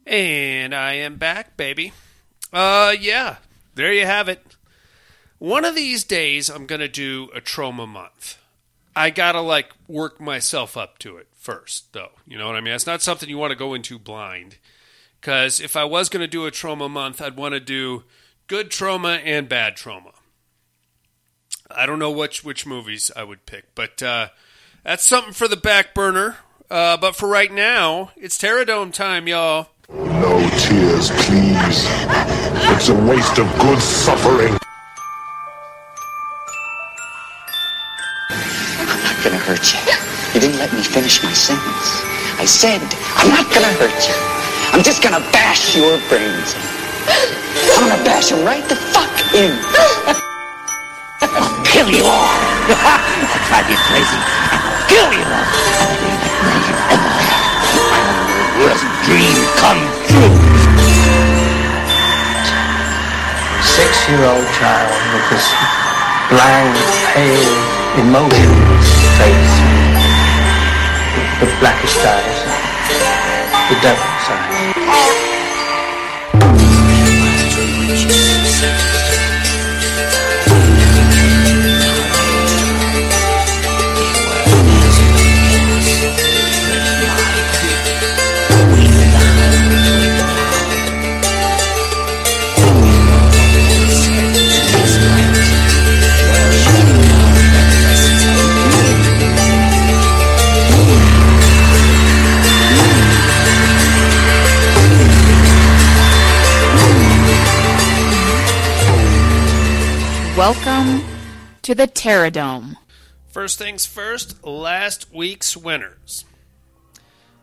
And I am back, baby. Uh, yeah, there you have it. One of these days, I'm going to do a Troma month. I got to, like, work myself up to it first, though. You know what I mean? It's not something you want to go into blind. Because if I was going to do a Troma month, I'd want to do good Troma and bad Troma. I don't know which which movies I would pick, but uh, that's something for the back burner. Uh, but for right now, it's Terradome time, y'all. No tears, please. It's a waste of good suffering. Gonna hurt you. You didn't let me finish my sentence. I said, I'm not gonna hurt you. I'm just gonna bash your brains in. I'm gonna bash them right the fuck in. I'll kill you all. I'll drive you crazy. I'll kill you all. My worst dream come true. Six-year-old child with this blank, pale, emotionless face. The blackest eyes. The devil's eyes. Welcome to the Terradome. First things first, last week's winners.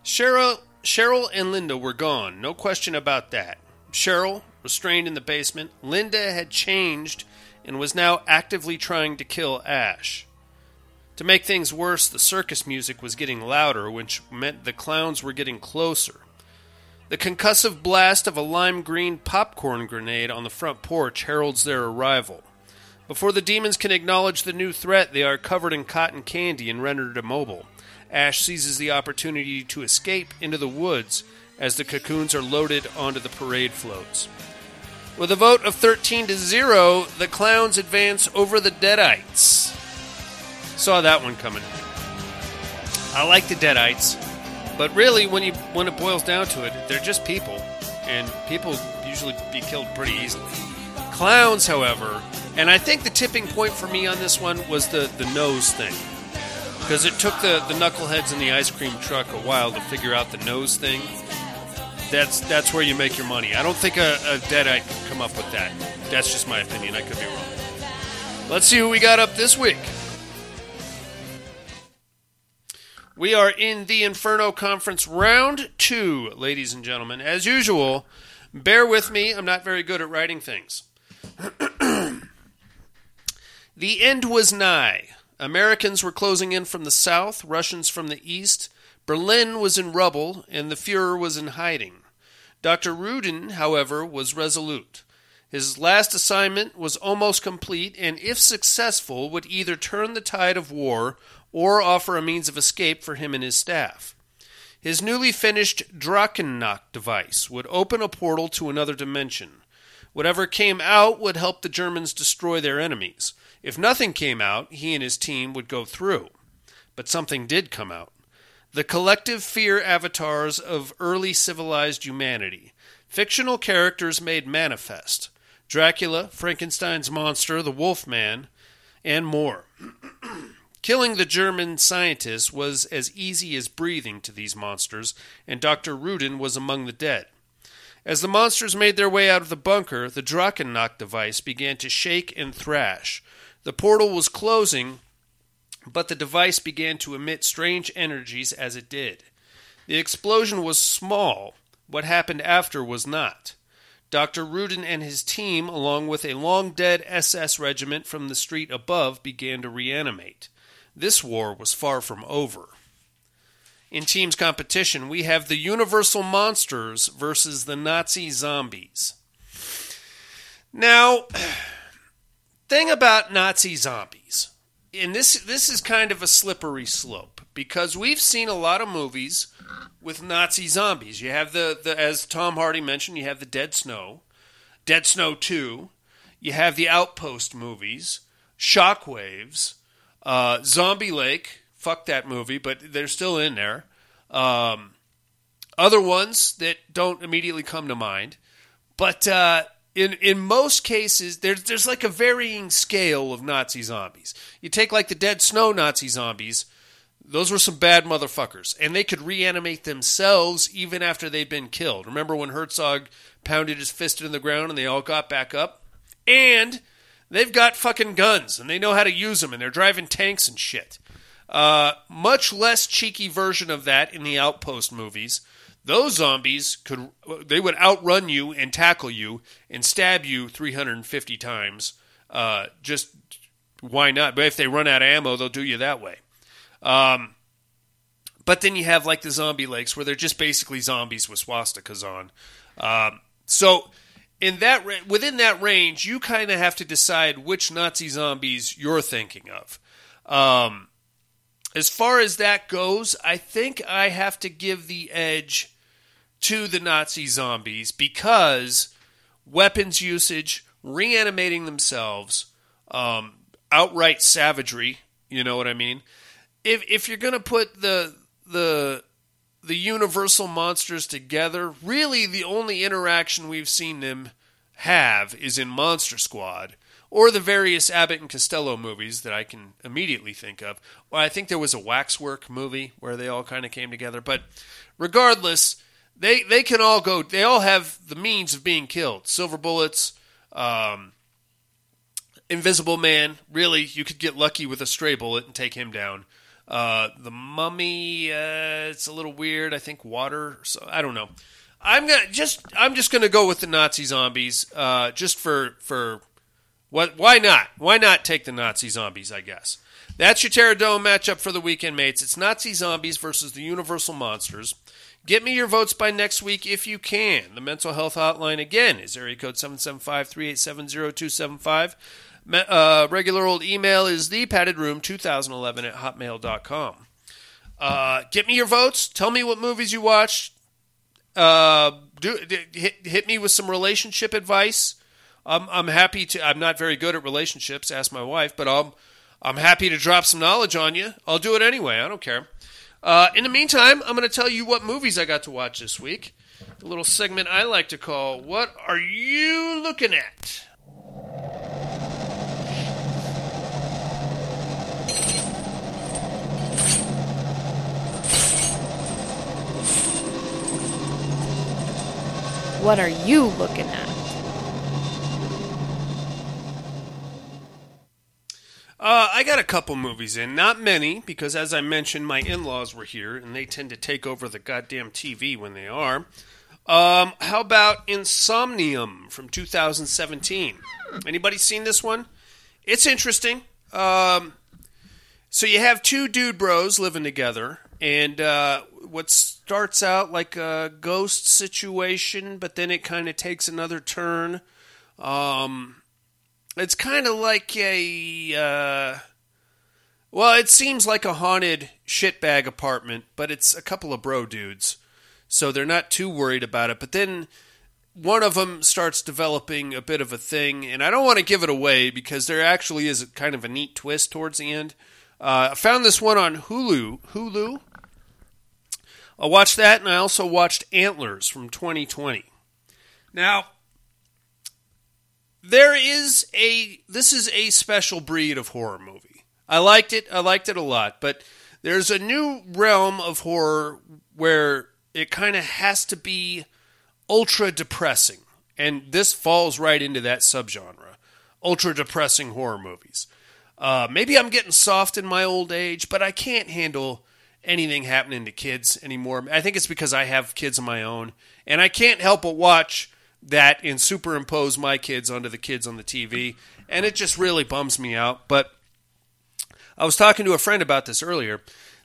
Cheryl, Cheryl and Linda were gone, no question about that. Cheryl, restrained in the basement, Linda had changed and was now actively trying to kill Ash. To make things worse, the circus music was getting louder, which meant the clowns were getting closer. The concussive blast of a lime green popcorn grenade on the front porch heralds their arrival. Before the demons can acknowledge the new threat, they are covered in cotton candy and rendered immobile. Ash seizes the opportunity to escape into the woods as the cocoons are loaded onto the parade floats. With a vote of 13 to 0, the clowns advance over the Deadites. Saw that one coming. I like the Deadites, but really, when you when it boils down to it, they're just people, and people usually be killed pretty easily. Clowns, however, and I think the tipping point for me on this one was the, the nose thing. Because it took the, the knuckleheads in the ice cream truck a while to figure out the nose thing. That's that's where you make your money. I don't think a, a Deadite could come up with that. That's just my opinion. I could be wrong. Let's see who we got up this week. We are in the Inferno Conference round two, ladies and gentlemen. As usual, bear with me. I'm not very good at writing things. The end was nigh. Americans were closing in from the south, Russians from the east. Berlin was in rubble, and the Fuhrer was in hiding. Dr. Rudin, however, was resolute. His last assignment was almost complete, and if successful, would either turn the tide of war or offer a means of escape for him and his staff. His newly finished Drakennacht device would open a portal to another dimension. Whatever came out would help the Germans destroy their enemies. If nothing came out, he and his team would go through. But something did come out. The collective fear avatars of early civilized humanity. Fictional characters made manifest. Dracula, Frankenstein's monster, the Wolfman, and more. Killing the German scientists was as easy as breathing to these monsters, and Dr. Rudin was among the dead. As the monsters made their way out of the bunker, the Drakennacht device began to shake and thrash. The portal was closing, but the device began to emit strange energies as it did. The explosion was small. What happened after was not. Dr. Rudin and his team, along with a long dead SS regiment from the street above, began to reanimate. This war was far from over. in teams competition, we have the Universal Monsters versus the Nazi Zombies. Now, thing about Nazi zombies, and this this is kind of a slippery slope because we've seen a lot of movies with Nazi zombies. You have the, the as Tom Hardy mentioned, you have the Dead Snow, Dead Snow 2, you have the Outpost movies, Shockwaves, uh, Zombie Lake, fuck that movie, but they're still in there. Um, other ones that don't immediately come to mind, but uh, in in most cases, there's there's like a varying scale of Nazi zombies. You take like the Dead Snow Nazi zombies; those were some bad motherfuckers, and they could reanimate themselves even after they'd been killed. Remember when Herzog pounded his fist in the ground and they all got back up? And they've got fucking guns and they know how to use them, and they're driving tanks and shit. Uh, much less cheeky version of that in the Outpost movies. Those zombies could they would outrun you and tackle you and stab you 350 times. Uh, just why not? But if they run out of ammo, they'll do you that way. Um, but then you have like the zombie lakes where they're just basically zombies with swastikas on. Um, so in that within that range, you kind of have to decide which Nazi zombies you're thinking of. Um, as far as that goes, I think I have to give the edge to the Nazi zombies because weapons usage, reanimating themselves, um, outright savagery. You know what I mean? If if you're gonna put the the the universal monsters together, really the only interaction we've seen them have is in Monster Squad or the various Abbott and Costello movies that I can immediately think of. Well, I think there was a Waxwork movie where they all kind of came together, but regardless, they they can all go. They all have the means of being killed. Silver bullets, um, Invisible Man. Really, you could get lucky with a stray bullet and take him down. Uh, the Mummy. Uh, it's a little weird. I think water. So I don't know. I'm gonna just. I'm just gonna go with the Nazi zombies. Uh, just for for what? Why not? Why not take the Nazi zombies? I guess. That's your Terror Dome matchup for the weekend, mates. It's Nazi zombies versus the Universal monsters. Get me your votes by next week if you can. The mental health hotline again is area code 775-387-0275. Uh, regular old email is thepaddedroom2011 at hotmail.com. Uh, get me your votes. Tell me what movies you watched. Uh, do, hit, hit me with some relationship advice. I'm, I'm happy to. I'm not very good at relationships. Ask my wife, but I'm I'm happy to drop some knowledge on you. I'll do it anyway. I don't care. Uh, in the meantime, I'm going to tell you what movies I got to watch this week. The little segment I like to call "What Are You Looking At?" What are you looking at? Uh, I got a couple movies in, not many, because as I mentioned, my in-laws were here, and they tend to take over the goddamn TV when they are. Um, how about Insomnium from 2017? Anybody seen this one? It's interesting. Um, so you have two dude bros living together, and uh, what starts out like a ghost situation, but then it kind of takes another turn. Um, it's kind of like a. Uh, well, it seems like a haunted shitbag apartment, but it's a couple of bro dudes. So they're not too worried about it. But then one of them starts developing a bit of a thing, and I don't want to give it away because there actually is kind of a neat twist towards the end. Uh, I found this one on Hulu. Hulu. I watched that, and I also watched Antlers from 2020. Now, there is a this is a special breed of horror movie. I liked it. I liked it a lot, but there's a new realm of horror where it kind of has to be ultra depressing, and this falls right into that subgenre. Ultra depressing horror movies. Uh, maybe I'm getting soft in my old age, but I can't handle anything happening to kids anymore. I think it's because I have kids of my own, and I can't help but watch that and superimpose my kids onto the kids on the TV, and it just really bums me out. But I was talking to a friend about this earlier.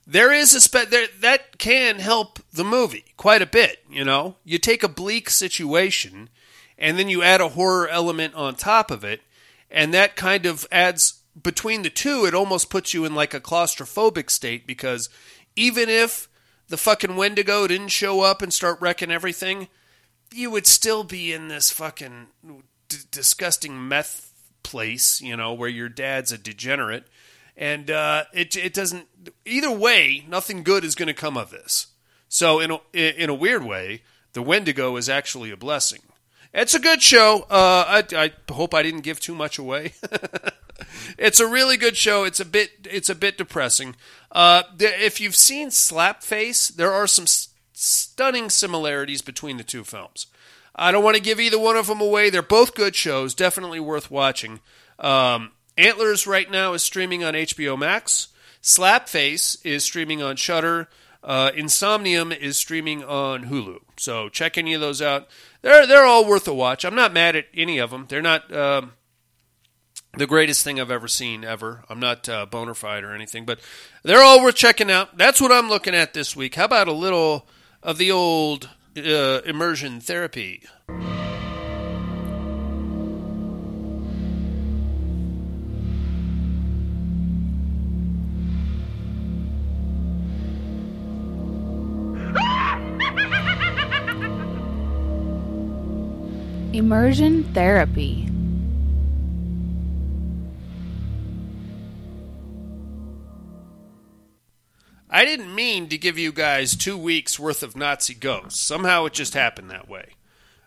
There is a spe- there, that can help the movie quite a bit. You know, you take a bleak situation, and then you add a horror element on top of it, and that kind of adds between the two. It almost puts you in like a claustrophobic state because even if the fucking Wendigo didn't show up and start wrecking everything, you would still be in this fucking d- disgusting meth place, you know, where your dad's a degenerate, and uh, it it doesn't. Either way, nothing good is going to come of this. So in a, in a weird way, the Wendigo is actually a blessing. It's a good show. Uh, I, I hope I didn't give too much away. it's a really good show. It's a bit it's a bit depressing. Uh, if you've seen Slapface, there are some stunning similarities between the two films. I don't want to give either one of them away. They're both good shows, definitely worth watching. Um, Antlers right now is streaming on HBO Max. Slapface is streaming on Shudder. Uh, Insomnium is streaming on Hulu. So check any of those out. They're they're all worth a watch. I'm not mad at any of them. They're not um, the greatest thing I've ever seen ever. I'm not uh, bona fide or anything, but they're all worth checking out. That's what I'm looking at this week. How about a little of the old uh, immersion therapy? Immersion therapy. I didn't mean to give you guys two weeks worth of Nazi ghosts. Somehow it just happened that way.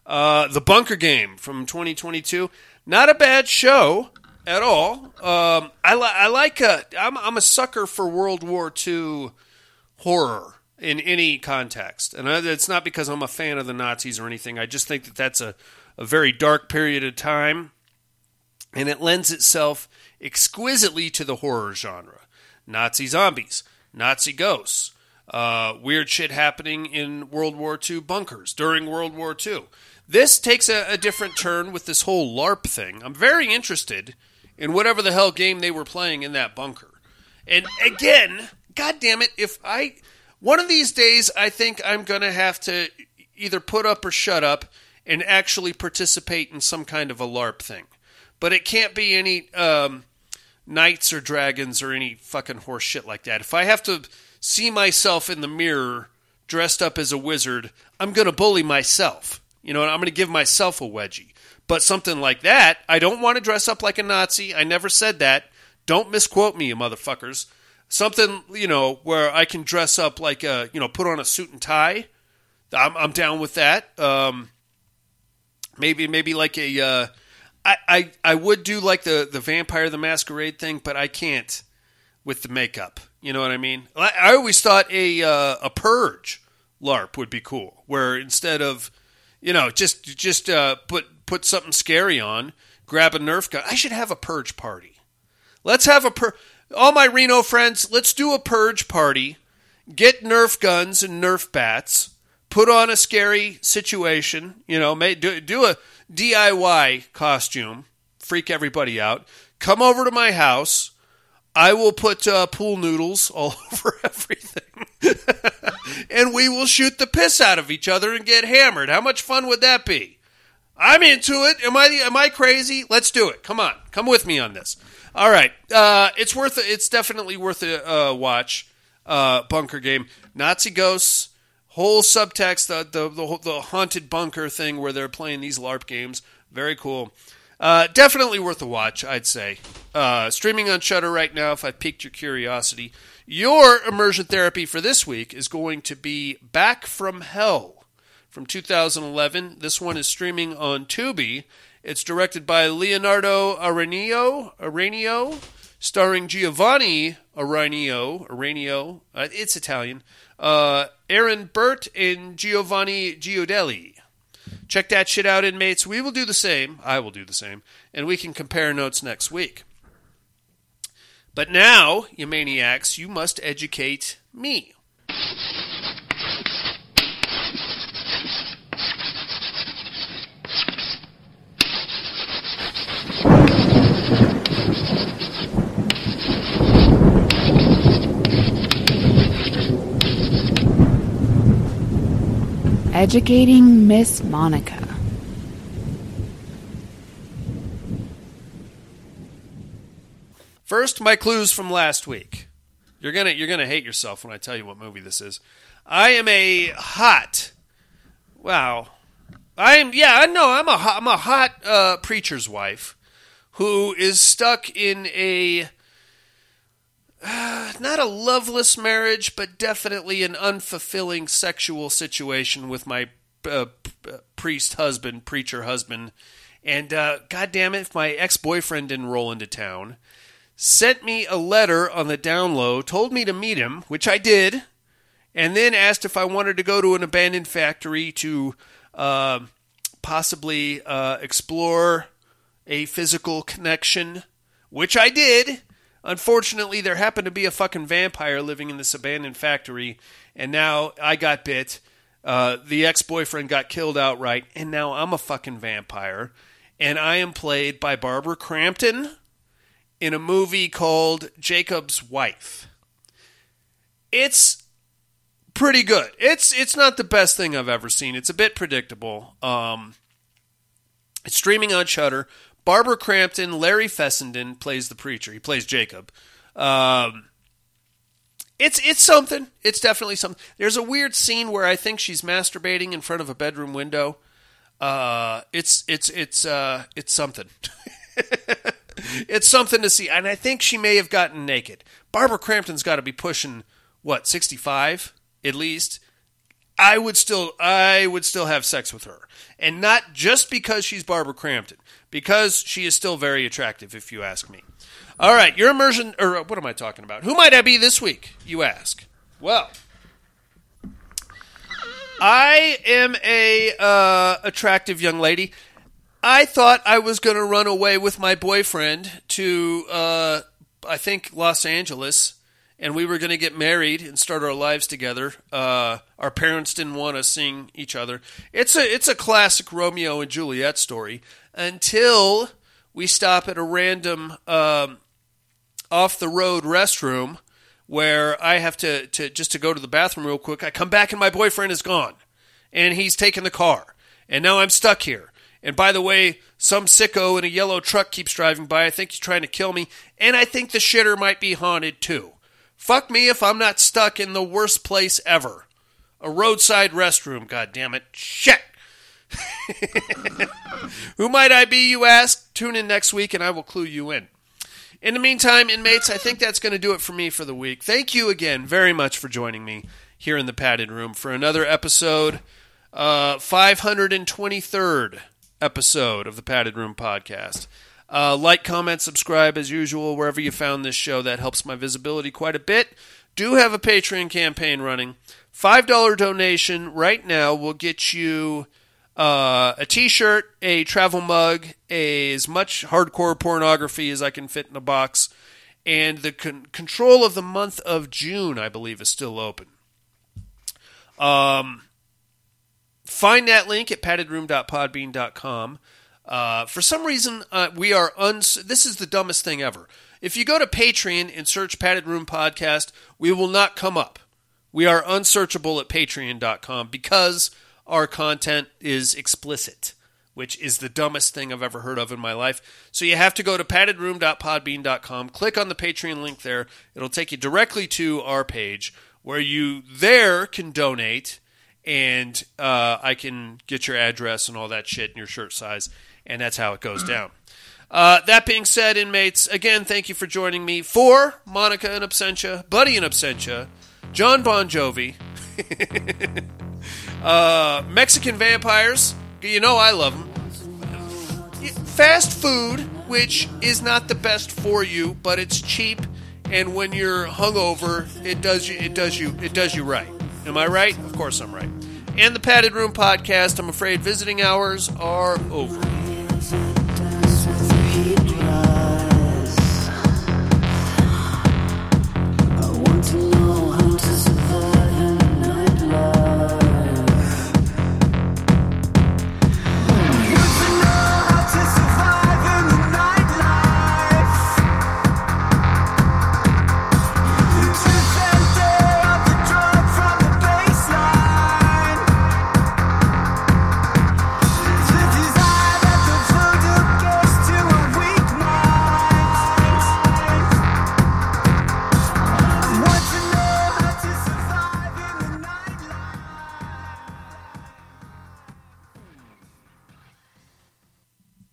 Uh, the Bunker Game from 2022, not a bad show at all. Um, I, li- I like a, I'm, I'm a sucker for World War II horror in any context, and I, it's not because I'm a fan of the Nazis or anything. I just think that that's a, a very dark period of time, and it lends itself exquisitely to the horror genre. Nazi zombies, Nazi ghosts, uh, weird shit happening in World War II bunkers during World War II. This takes a, a different turn with this whole LARP thing. I'm very interested in whatever the hell game they were playing in that bunker. And again, god damn it, if I one of these days I think I'm going to have to either put up or shut up and actually participate in some kind of a LARP thing. But it can't be any um, knights or dragons or any fucking horse shit like that. If I have to see myself in the mirror dressed up as a wizard, I'm going to bully myself. You know, I'm going to give myself a wedgie. But something like that, I don't want to dress up like a Nazi. I never said that. Don't misquote me, you motherfuckers. Something, you know, where I can dress up like a, you know, put on a suit and tie. I'm, I'm down with that. Um, maybe, maybe like a, uh, I, I, I would do like the, the Vampire the Masquerade thing, but I can't with the makeup. You know what I mean? I, I always thought a, uh, a purge LARP would be cool, where instead of, you know, just just uh, put put something scary on, grab a Nerf gun. I should have a purge party. Let's have a pur. All my Reno friends, let's do a purge party. Get Nerf guns and Nerf bats. Put on a scary situation. You know, may, do do a DIY costume. Freak everybody out. Come over to my house. I will put uh, pool noodles all over everything. and we will shoot the piss out of each other and get hammered. How much fun would that be? I'm into it. Am I am I crazy? Let's do it. Come on, come with me on this. All right, uh, it's worth. It's definitely worth a uh, watch. Uh, bunker game, Nazi ghosts, whole subtext, the, the the the haunted bunker thing where they're playing these LARP games. Very cool. Uh, definitely worth a watch, I'd say. Uh, streaming on Shudder right now. If I piqued your curiosity, your immersion therapy for this week is going to be Back from Hell from 2011. This one is streaming on Tubi. It's directed by Leonardo Arenio, Arenio starring Giovanni Arenio. Arenio, uh, it's Italian. Uh, Aaron Burt and Giovanni Giodelli. Check that shit out, inmates. We will do the same. I will do the same. And we can compare notes next week. But now, you maniacs, you must educate me. Educating Miss Monica. First, my clues from last week. You're gonna you're gonna hate yourself when I tell you what movie this is. I am a hot. Wow. I am yeah I know I'm a hot, I'm a hot uh, preacher's wife who is stuck in a not a loveless marriage, but definitely an unfulfilling sexual situation with my uh, uh, priest husband, preacher husband. And uh, God damn it, if my ex boyfriend didn't roll into town, sent me a letter on the down low, told me to meet him, which I did, and then asked if I wanted to go to an abandoned factory to uh, possibly uh, explore a physical connection, which I did. Unfortunately, there happened to be a fucking vampire living in this abandoned factory, and now I got bit. Uh, the ex boyfriend got killed outright, and now I'm a fucking vampire. And I am played by Barbara Crampton in a movie called Jacob's Wife. It's pretty good. It's it's not the best thing I've ever seen. It's a bit predictable. Um, it's streaming on Shudder. Barbara Crampton, Larry Fessenden plays the preacher. He plays Jacob. Um, it's it's something. It's definitely something. There's a weird scene where I think she's masturbating in front of a bedroom window. Uh, it's it's it's uh, it's something. it's something to see, and I think she may have gotten naked. Barbara Crampton's got to be pushing what sixty five at least. I would still I would still have sex with her. And not just because she's Barbara Crampton, because she is still very attractive if you ask me. All right, your immersion or what am I talking about? Who might I be this week, you ask? Well, I am a uh, attractive young lady. I thought I was going to run away with my boyfriend to uh, I think Los Angeles and we were going to get married and start our lives together. Uh, our parents didn't want us seeing each other. It's a it's a classic Romeo and Juliet story until we stop at a random um, off the road restroom where I have to, to just to go to the bathroom real quick. I come back and my boyfriend is gone, and he's taken the car, and now I'm stuck here. And by the way, some sicko in a yellow truck keeps driving by. I think he's trying to kill me, and I think the shitter might be haunted too. Fuck me if I'm not stuck in the worst place ever. A roadside restroom, God damn it! Shit! Who might I be, you ask? Tune in next week and I will clue you in. In the meantime, inmates, I think that's going to do it for me for the week. Thank you again very much for joining me here in the padded room for another episode, uh, 523rd episode of the Padded Room podcast. Uh, like, comment, subscribe as usual wherever you found this show. That helps my visibility quite a bit. Do have a Patreon campaign running. $5 donation right now will get you uh, a t-shirt, a travel mug, a, as much hardcore pornography as I can fit in a box, and the con- control of the month of June, I believe, is still open. Um, find that link at paddedroom.podbean.com. Uh, for some reason, uh, we are uns. This is the dumbest thing ever. If you go to Patreon and search Padded Room Podcast, we will not come up. We are unsearchable at patreon.com because our content is explicit, which is the dumbest thing I've ever heard of in my life. So you have to go to paddedroom.podbean.com, click on the Patreon link there. It'll take you directly to our page where you there can donate and uh, I can get your address and all that shit and your shirt size, and that's how it goes down. Uh, that being said, inmates, again, thank you for joining me for Monica in Absentia, Buddy in Absentia, Jon Bon Jovi, Uh, Mexican vampires, you know I love them. Fast food, which is not the best for you, but it's cheap, and when you're hungover, it does you it does you it does you right. Am I right? Of course I'm right. And the Padded Room podcast. I'm afraid visiting hours are over.